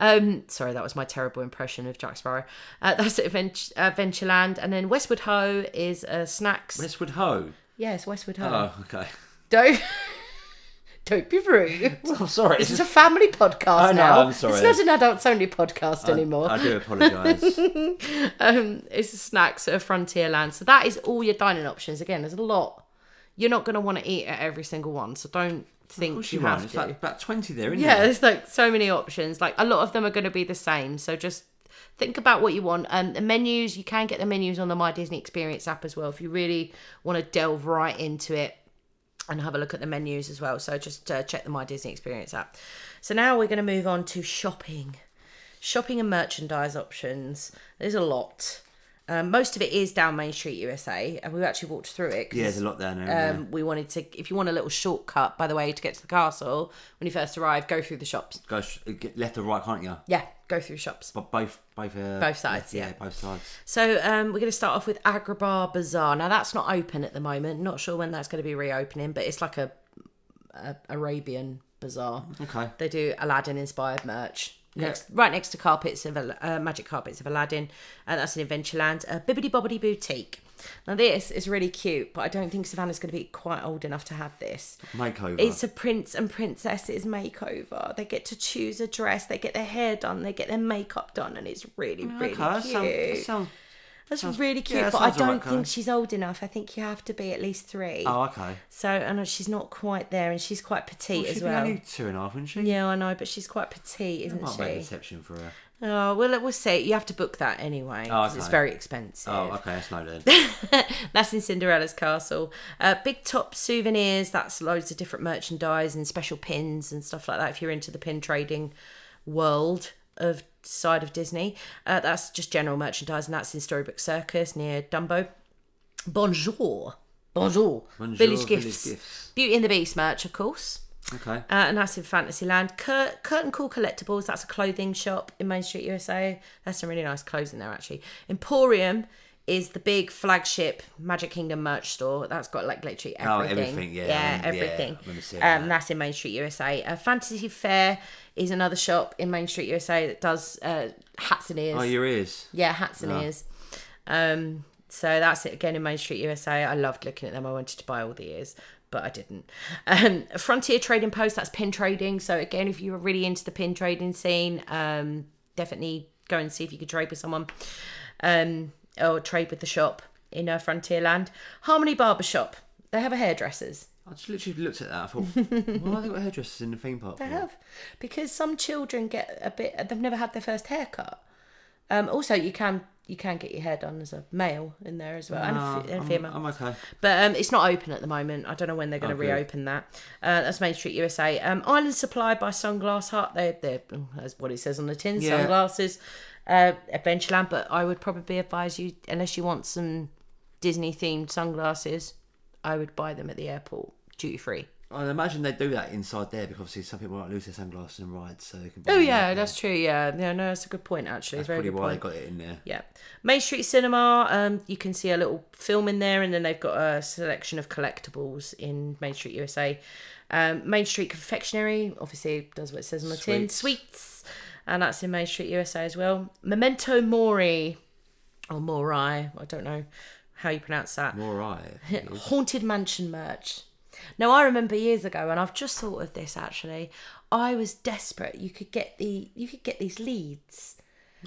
[SPEAKER 1] Um, sorry, that was my terrible impression of Jack Sparrow. Uh, (laughs) that's at Advent- Adventureland, and then Westward Ho is uh, snacks.
[SPEAKER 2] Westward Ho.
[SPEAKER 1] yes, Westward Ho.
[SPEAKER 2] Oh, okay.
[SPEAKER 1] Don't (laughs) don't be rude. (laughs)
[SPEAKER 2] I'm sorry.
[SPEAKER 1] This is a family podcast
[SPEAKER 2] I know,
[SPEAKER 1] now.
[SPEAKER 2] I'm sorry.
[SPEAKER 1] It's not an adults only podcast anymore.
[SPEAKER 2] I do apologise. (laughs)
[SPEAKER 1] um, it's snacks at Frontierland. So that is all your dining options. Again, there's a lot. You're not going to want to eat at every single one, so don't think
[SPEAKER 2] What's
[SPEAKER 1] you have?
[SPEAKER 2] It's
[SPEAKER 1] to.
[SPEAKER 2] like about 20 there, isn't it?
[SPEAKER 1] yeah,
[SPEAKER 2] there?
[SPEAKER 1] there's like so many options. Like a lot of them are going to be the same. So just think about what you want. Um, the menus, you can get the menus on the My Disney Experience app as well if you really want to delve right into it and have a look at the menus as well. So just uh, check the My Disney Experience app. So now we're going to move on to shopping. Shopping and merchandise options. There's a lot. Um, most of it is down Main Street, USA, and we've actually walked through it. 'cause,
[SPEAKER 2] Yeah, there's a lot down there.
[SPEAKER 1] Um, we wanted to, if you want a little shortcut, by the way, to get to the castle, when you first arrive, go through the shops.
[SPEAKER 2] Go sh- left or right, can't you?
[SPEAKER 1] Yeah, go through shops.
[SPEAKER 2] But both, both, uh,
[SPEAKER 1] Both sides,
[SPEAKER 2] yeah,
[SPEAKER 1] yeah.
[SPEAKER 2] both sides.
[SPEAKER 1] So um, we're going to start off with Agrabah Bazaar. Now that's not open at the moment. Not sure when that's going to be reopening, but it's like a, a Arabian bazaar.
[SPEAKER 2] Okay.
[SPEAKER 1] They do Aladdin inspired merch. Next, right next to carpets of uh, magic carpets of Aladdin, and that's in Adventureland. A Bibbidi Bobbidi Boutique. Now this is really cute, but I don't think Savannah's going to be quite old enough to have this.
[SPEAKER 2] Makeover.
[SPEAKER 1] It's a prince and princesses makeover. They get to choose a dress, they get their hair done, they get their makeup done, and it's really, really
[SPEAKER 2] okay, that
[SPEAKER 1] cute.
[SPEAKER 2] sounds, that sounds.
[SPEAKER 1] That's
[SPEAKER 2] sounds-
[SPEAKER 1] really cute,
[SPEAKER 2] that
[SPEAKER 1] but I don't think
[SPEAKER 2] Karen.
[SPEAKER 1] she's old enough. I think you have to be at least three.
[SPEAKER 2] Oh, okay.
[SPEAKER 1] So, and she's not quite there, and she's quite petite
[SPEAKER 2] Well,
[SPEAKER 1] as well.
[SPEAKER 2] only two and a half, wouldn't she?
[SPEAKER 1] Yeah, I know, but she's quite petite, isn't
[SPEAKER 2] Might make an
[SPEAKER 1] she?
[SPEAKER 2] exception for her.
[SPEAKER 1] Oh, well, we'll see. You have to book that anyway. 'cause It's
[SPEAKER 2] okay.
[SPEAKER 1] very expensive.
[SPEAKER 2] Oh, okay, that's then. (laughs)
[SPEAKER 1] That's in Cinderella's castle. Uh, Big Top souvenirs. That's loads of different merchandise and special pins and stuff like that. If you're into the pin trading world of side of Disney, uh, that's just general merchandise, and that's in Storybook Circus near Dumbo. Bonjour, bonjour.
[SPEAKER 2] Bonjour,
[SPEAKER 1] Village,
[SPEAKER 2] Village
[SPEAKER 1] gifts.
[SPEAKER 2] Gifts.
[SPEAKER 1] Beauty and the Beast merch, of course.
[SPEAKER 2] Okay.
[SPEAKER 1] Uh, and that's in Fantasyland. Cur- Curtain Call Collectibles, that's a clothing shop in Main Street, USA. There's some really nice clothes in there, actually. Emporium is the big flagship Magic Kingdom merch store. That's got like literally everything.
[SPEAKER 2] Oh,
[SPEAKER 1] everything.
[SPEAKER 2] everything, yeah, I
[SPEAKER 1] Yeah,
[SPEAKER 2] remember- yeah,
[SPEAKER 1] everything.
[SPEAKER 2] I remember seeing
[SPEAKER 1] um,
[SPEAKER 2] that.
[SPEAKER 1] That's in Main Street, USA. Uh, Fantasy Fair is another shop in Main Street, USA that does uh, hats and ears.
[SPEAKER 2] Oh, your ears.
[SPEAKER 1] Yeah, hats and ears. Um, so that's it again in Main Street USA. I loved looking at them. I wanted to buy all the ears. but I didn't. Um, Frontier Trading Post, that's pin trading. So again, if you were really into the pin trading scene, um, definitely go and see if you could trade with someone, um, or trade with the shop in uh, Frontierland. Harmony Barbershop, they have a hairdressers.
[SPEAKER 2] I just literally looked at that. I thought, (laughs) why have they got hairdressers in the theme park?
[SPEAKER 1] They
[SPEAKER 2] for?
[SPEAKER 1] have because some children get a bit. They've never had their first haircut. Um, also, you can you can get your hair done as a male in there as well, and, a, and a
[SPEAKER 2] I'm,
[SPEAKER 1] female.
[SPEAKER 2] I'm okay.
[SPEAKER 1] But um, it's not open at the moment. I don't know when they're going to
[SPEAKER 2] Okay.
[SPEAKER 1] reopen that. Uh, that's Main Street USA. Um, Island Supply by Sunglass Hut. They're, they're that's what it says on the tin.
[SPEAKER 2] Yeah.
[SPEAKER 1] Sunglasses. Uh, Adventureland. But I would probably advise you, unless you want some Disney themed sunglasses, I would buy them at the airport duty free.
[SPEAKER 2] I imagine they do that inside there because obviously some people might lose their sunglasses and rides, so they can.
[SPEAKER 1] Oh
[SPEAKER 2] buy them
[SPEAKER 1] yeah, that's true. Yeah, yeah, no, that's a good point. Actually,
[SPEAKER 2] That's
[SPEAKER 1] very
[SPEAKER 2] probably why
[SPEAKER 1] point.
[SPEAKER 2] they got it in there.
[SPEAKER 1] Yeah. Main Street Cinema, um, you can see a little film in there, and then they've got a selection of collectibles in Main Street USA. Um, Main Street Confectionery, obviously, does what it says on the tin.
[SPEAKER 2] Sweets.
[SPEAKER 1] Sweets, and that's in Main Street USA as well. Memento Mori, or Mori, I don't know how you pronounce that.
[SPEAKER 2] All right. (laughs)
[SPEAKER 1] Haunted Mansion merch. Now I remember years ago, and I've just thought of this actually. I was desperate. You could get the you could get these leads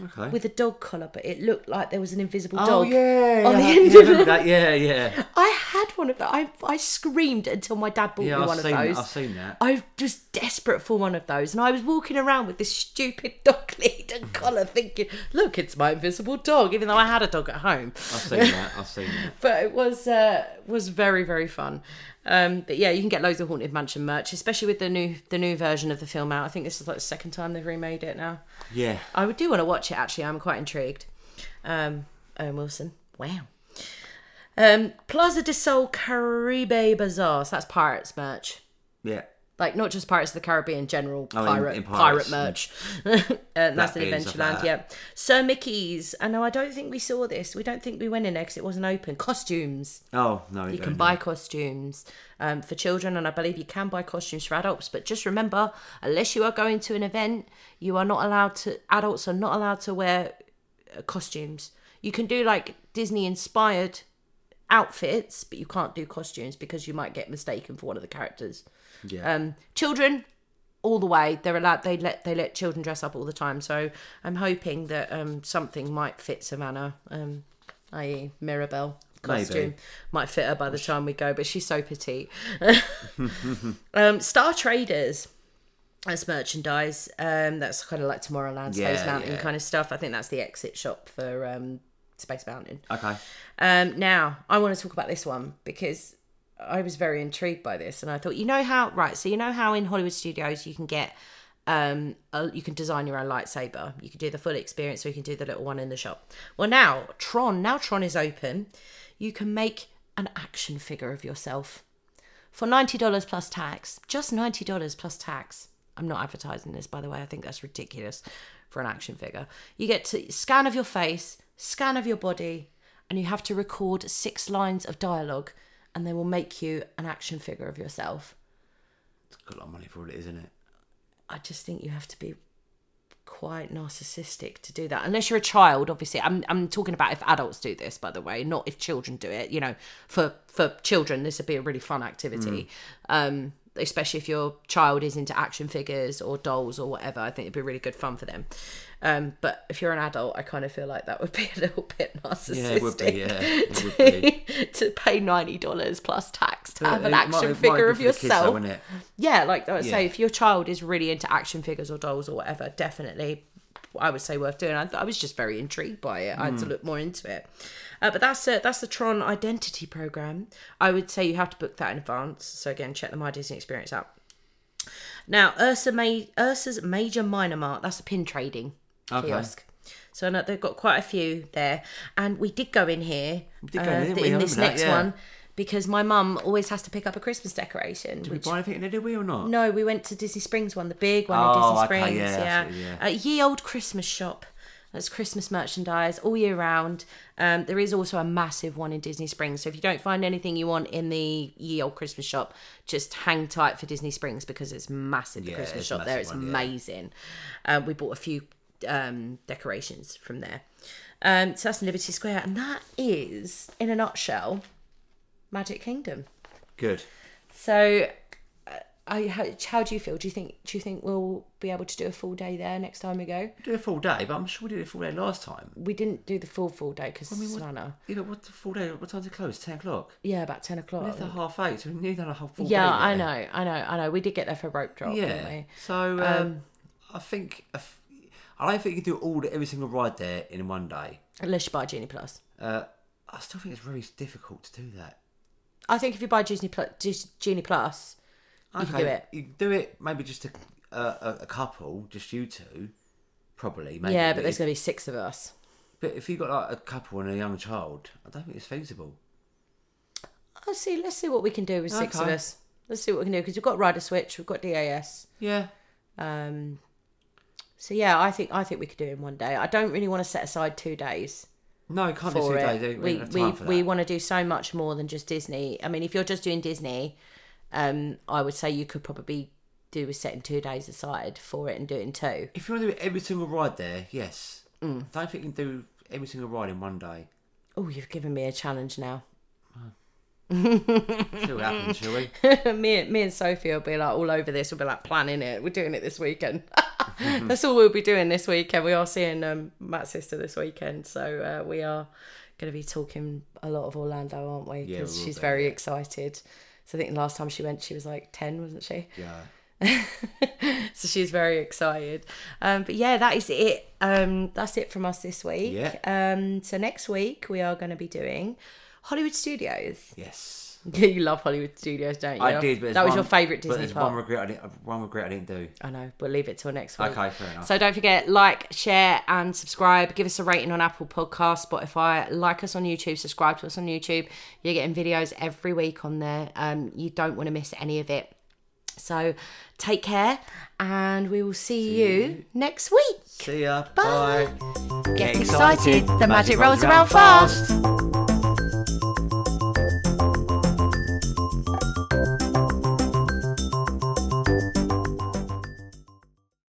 [SPEAKER 2] Okay.
[SPEAKER 1] with a dog collar, but it looked like there was an invisible
[SPEAKER 2] oh
[SPEAKER 1] dog
[SPEAKER 2] yeah,
[SPEAKER 1] on the
[SPEAKER 2] yeah,
[SPEAKER 1] end
[SPEAKER 2] yeah,
[SPEAKER 1] of it.
[SPEAKER 2] that? Yeah, yeah. (laughs)
[SPEAKER 1] I had one of that. I I screamed until my dad bought
[SPEAKER 2] Yeah,
[SPEAKER 1] me
[SPEAKER 2] I've
[SPEAKER 1] one
[SPEAKER 2] seen
[SPEAKER 1] of those.
[SPEAKER 2] I've seen that.
[SPEAKER 1] I was desperate for one of those, and I was walking around with this stupid (laughs) dog lead and collar, thinking, "Look, it's my invisible dog." Even though I had a dog at home,
[SPEAKER 2] I've seen that. I've seen (laughs) that.
[SPEAKER 1] but it was uh, was very very fun. Um, but yeah, you can get loads of Haunted Mansion merch, especially with the new the new version of the film out. I think this is like the second time they've remade it now.
[SPEAKER 2] Yeah.
[SPEAKER 1] I would do want to watch it actually. I'm quite intrigued. Um, Owen Wilson, wow. Um, Plaza del Sol Caribe Bazaar. So that's pirates merch.
[SPEAKER 2] Yeah.
[SPEAKER 1] Like not just Pirates of the Caribbean, general
[SPEAKER 2] Oh,
[SPEAKER 1] pirate
[SPEAKER 2] in
[SPEAKER 1] pirate
[SPEAKER 2] Pirates.
[SPEAKER 1] merch. (laughs) and that's in
[SPEAKER 2] and
[SPEAKER 1] Adventureland, yeah. Sir Mickey's. I know I don't think we saw this. We don't think we went in there because it wasn't open. Costumes.
[SPEAKER 2] Oh no,
[SPEAKER 1] You can buy costumes um, for children, and I believe you can buy costumes for adults. But just remember, unless you are going to an event, you are not allowed to. Adults are not allowed to wear uh, costumes. You can do like Disney inspired outfits, but you can't do costumes because you might get mistaken for one of the characters.
[SPEAKER 2] Yeah.
[SPEAKER 1] Um, children, all the way. They're allowed. They let they let children dress up all the time. So I'm hoping that um, something might fit Savannah, um, i.e. Mirabel costume
[SPEAKER 2] Maybe.
[SPEAKER 1] might fit her by the time we go. But she's so petite. (laughs) um, Star Traders. as merchandise. Um, that's kind of like Tomorrowland, Space
[SPEAKER 2] Yeah,
[SPEAKER 1] Mountain
[SPEAKER 2] yeah.
[SPEAKER 1] kind of stuff. I think that's the exit shop for um, Space Mountain.
[SPEAKER 2] okay.
[SPEAKER 1] Um, now, I want to talk about this one because I was very intrigued by this, and I thought, you know how, right? So you know how in Hollywood studios you can get, um, a, you can design your own lightsaber. You can do the full experience, or you can do the little one in the shop. Well, now Tron, now Tron is open. You can make an action figure of yourself for ninety dollars plus tax. Just ninety dollars plus tax. I'm not advertising this, by the way. I think that's ridiculous for an action figure. You get to scan of your face, scan of your body, and you have to record six lines of dialogue, and they will make you an action figure of yourself.
[SPEAKER 2] It's got a lot of money for it is, isn't it?
[SPEAKER 1] I just think you have to be quite narcissistic to do that. Unless you're a child obviously. I'm i'm talking about if adults do this by the way not if children do it. You know for for children this would be a really fun activity. Um especially if your child is into action figures or dolls or whatever i think it'd be really good fun for them um but if you're an adult i kind of feel like that would be (laughs) a little bit narcissistic
[SPEAKER 2] Yeah, it would be. Yeah, it would be. (laughs)
[SPEAKER 1] to pay $90 plus tax to have
[SPEAKER 2] It
[SPEAKER 1] an action
[SPEAKER 2] might
[SPEAKER 1] figure of
[SPEAKER 2] for the kids, though,
[SPEAKER 1] yourself
[SPEAKER 2] it?
[SPEAKER 1] yeah, like I would say, if your child is really into action figures or dolls or whatever, definitely, I would say worth doing. I, I was just very intrigued by it. I had to
[SPEAKER 2] Hmm.
[SPEAKER 1] look more into it. Uh, but that's a, that's the Tron Identity program. I would say you have to book that in advance. So again, check the My Disney Experience out. Now, Ursa Ma- Ursa's Major Minor Mart. That's a pin trading
[SPEAKER 2] Okay.
[SPEAKER 1] kiosk. So I know they've got quite a few there, and we did go in here. We
[SPEAKER 2] did go in, we?
[SPEAKER 1] In this
[SPEAKER 2] remember that,
[SPEAKER 1] next
[SPEAKER 2] yeah.
[SPEAKER 1] one because my mum always has to pick up a Christmas decoration.
[SPEAKER 2] Did we buy anything in there, did we, or not?
[SPEAKER 1] no, we went to Disney Springs one, the big one
[SPEAKER 2] Oh,
[SPEAKER 1] in Disney
[SPEAKER 2] okay,
[SPEAKER 1] Springs.
[SPEAKER 2] yeah,
[SPEAKER 1] yeah,
[SPEAKER 2] yeah.
[SPEAKER 1] Uh, ye old Christmas shop. That's Christmas merchandise all year round. Um, there is also a massive one in Disney Springs. So if you don't find anything you want in the ye old Christmas shop, just hang tight for Disney Springs because it's massive. The
[SPEAKER 2] Yeah,
[SPEAKER 1] Christmas shop there, it's
[SPEAKER 2] one, yeah.
[SPEAKER 1] amazing. Um, we bought a few um, decorations from there. Um, so that's Liberty Square, and that is, in a nutshell, Magic Kingdom.
[SPEAKER 2] Good.
[SPEAKER 1] So, uh, I, how, how do you feel? Do you think do you think we'll be able to do a full day there next time we go?
[SPEAKER 2] Do a full day, but I'm sure we did a full day last time.
[SPEAKER 1] We didn't do the full full day because I
[SPEAKER 2] mean, what-
[SPEAKER 1] Savannah.
[SPEAKER 2] You know, what's the full day? What time's it close? 10 o'clock?
[SPEAKER 1] Yeah, about ten
[SPEAKER 2] We
[SPEAKER 1] o'clock.
[SPEAKER 2] left at half eight, so we nearly done a whole full
[SPEAKER 1] Yeah,
[SPEAKER 2] day.
[SPEAKER 1] I know, I know, I know. We did get there for a rope drop, didn't
[SPEAKER 2] Yeah.
[SPEAKER 1] we?
[SPEAKER 2] So um, I think I don't think you can do all the, every single ride there in one day.
[SPEAKER 1] Unless you buy Genie Plus.
[SPEAKER 2] Uh, I still think it's very difficult to do that.
[SPEAKER 1] I think if you buy Disney Plus, Genie Plus, you can do it.
[SPEAKER 2] You can do it maybe just a, a, a couple, just you two, probably. Maybe.
[SPEAKER 1] Yeah, but there's going to be six of us.
[SPEAKER 2] but if you've got like a couple and a young child, I don't think it's feasible.
[SPEAKER 1] Let's see. Let's see what we can do with six of us. Let's see what we can do because we've got Rider Switch, we've got DAS.
[SPEAKER 2] Yeah.
[SPEAKER 1] Um, so yeah, I think I think we could do it in one day. I don't really want to set aside two days
[SPEAKER 2] No, can't do two
[SPEAKER 1] it.
[SPEAKER 2] days. We,
[SPEAKER 1] we we, want to do so much more than just Disney. I mean, if you're just doing Disney, um, I would say you could probably do a setting two days aside for it and do it in two.
[SPEAKER 2] If you want to do every single ride there, yes.
[SPEAKER 1] Mm.
[SPEAKER 2] I don't think you can do every single ride in one day.
[SPEAKER 1] Oh, you've given me a challenge now.
[SPEAKER 2] See what happens, shall we? (laughs)
[SPEAKER 1] me, me and Sophie will be like all over this. We'll be like planning it. We're doing it this weekend. (laughs) That's all we'll be doing this weekend. We are seeing um, Matt's sister this weekend, so uh, we are going to be talking a lot of Orlando, aren't we? Because
[SPEAKER 2] will
[SPEAKER 1] she's
[SPEAKER 2] be,
[SPEAKER 1] very
[SPEAKER 2] yeah.
[SPEAKER 1] excited. So I think the last time she went, she was like ten, wasn't she?
[SPEAKER 2] Yeah. (laughs)
[SPEAKER 1] so she's very excited. Um, but yeah, that is it. Um, that's it from us this week.
[SPEAKER 2] Yeah.
[SPEAKER 1] Um, so next week we are going to be doing Hollywood Studios.
[SPEAKER 2] Yes. (laughs)
[SPEAKER 1] you love Hollywood Studios, don't you?
[SPEAKER 2] I did, but
[SPEAKER 1] that was
[SPEAKER 2] one-
[SPEAKER 1] your favourite Disney.
[SPEAKER 2] but there's
[SPEAKER 1] park.
[SPEAKER 2] one regret I didn't. One regret I didn't do.
[SPEAKER 1] I know. We'll leave it till next week.
[SPEAKER 2] Okay, fair enough.
[SPEAKER 1] So don't forget, like, share, and subscribe. Give us a rating on Apple Podcasts, Spotify. Like us on YouTube. Subscribe to us on YouTube. You're getting videos every week on there. Um, you don't want to miss any of it. So take care, and we will see, you next week.
[SPEAKER 2] See ya.
[SPEAKER 1] Bye.
[SPEAKER 2] Bye.
[SPEAKER 1] Get excited. The magic rolls around fast.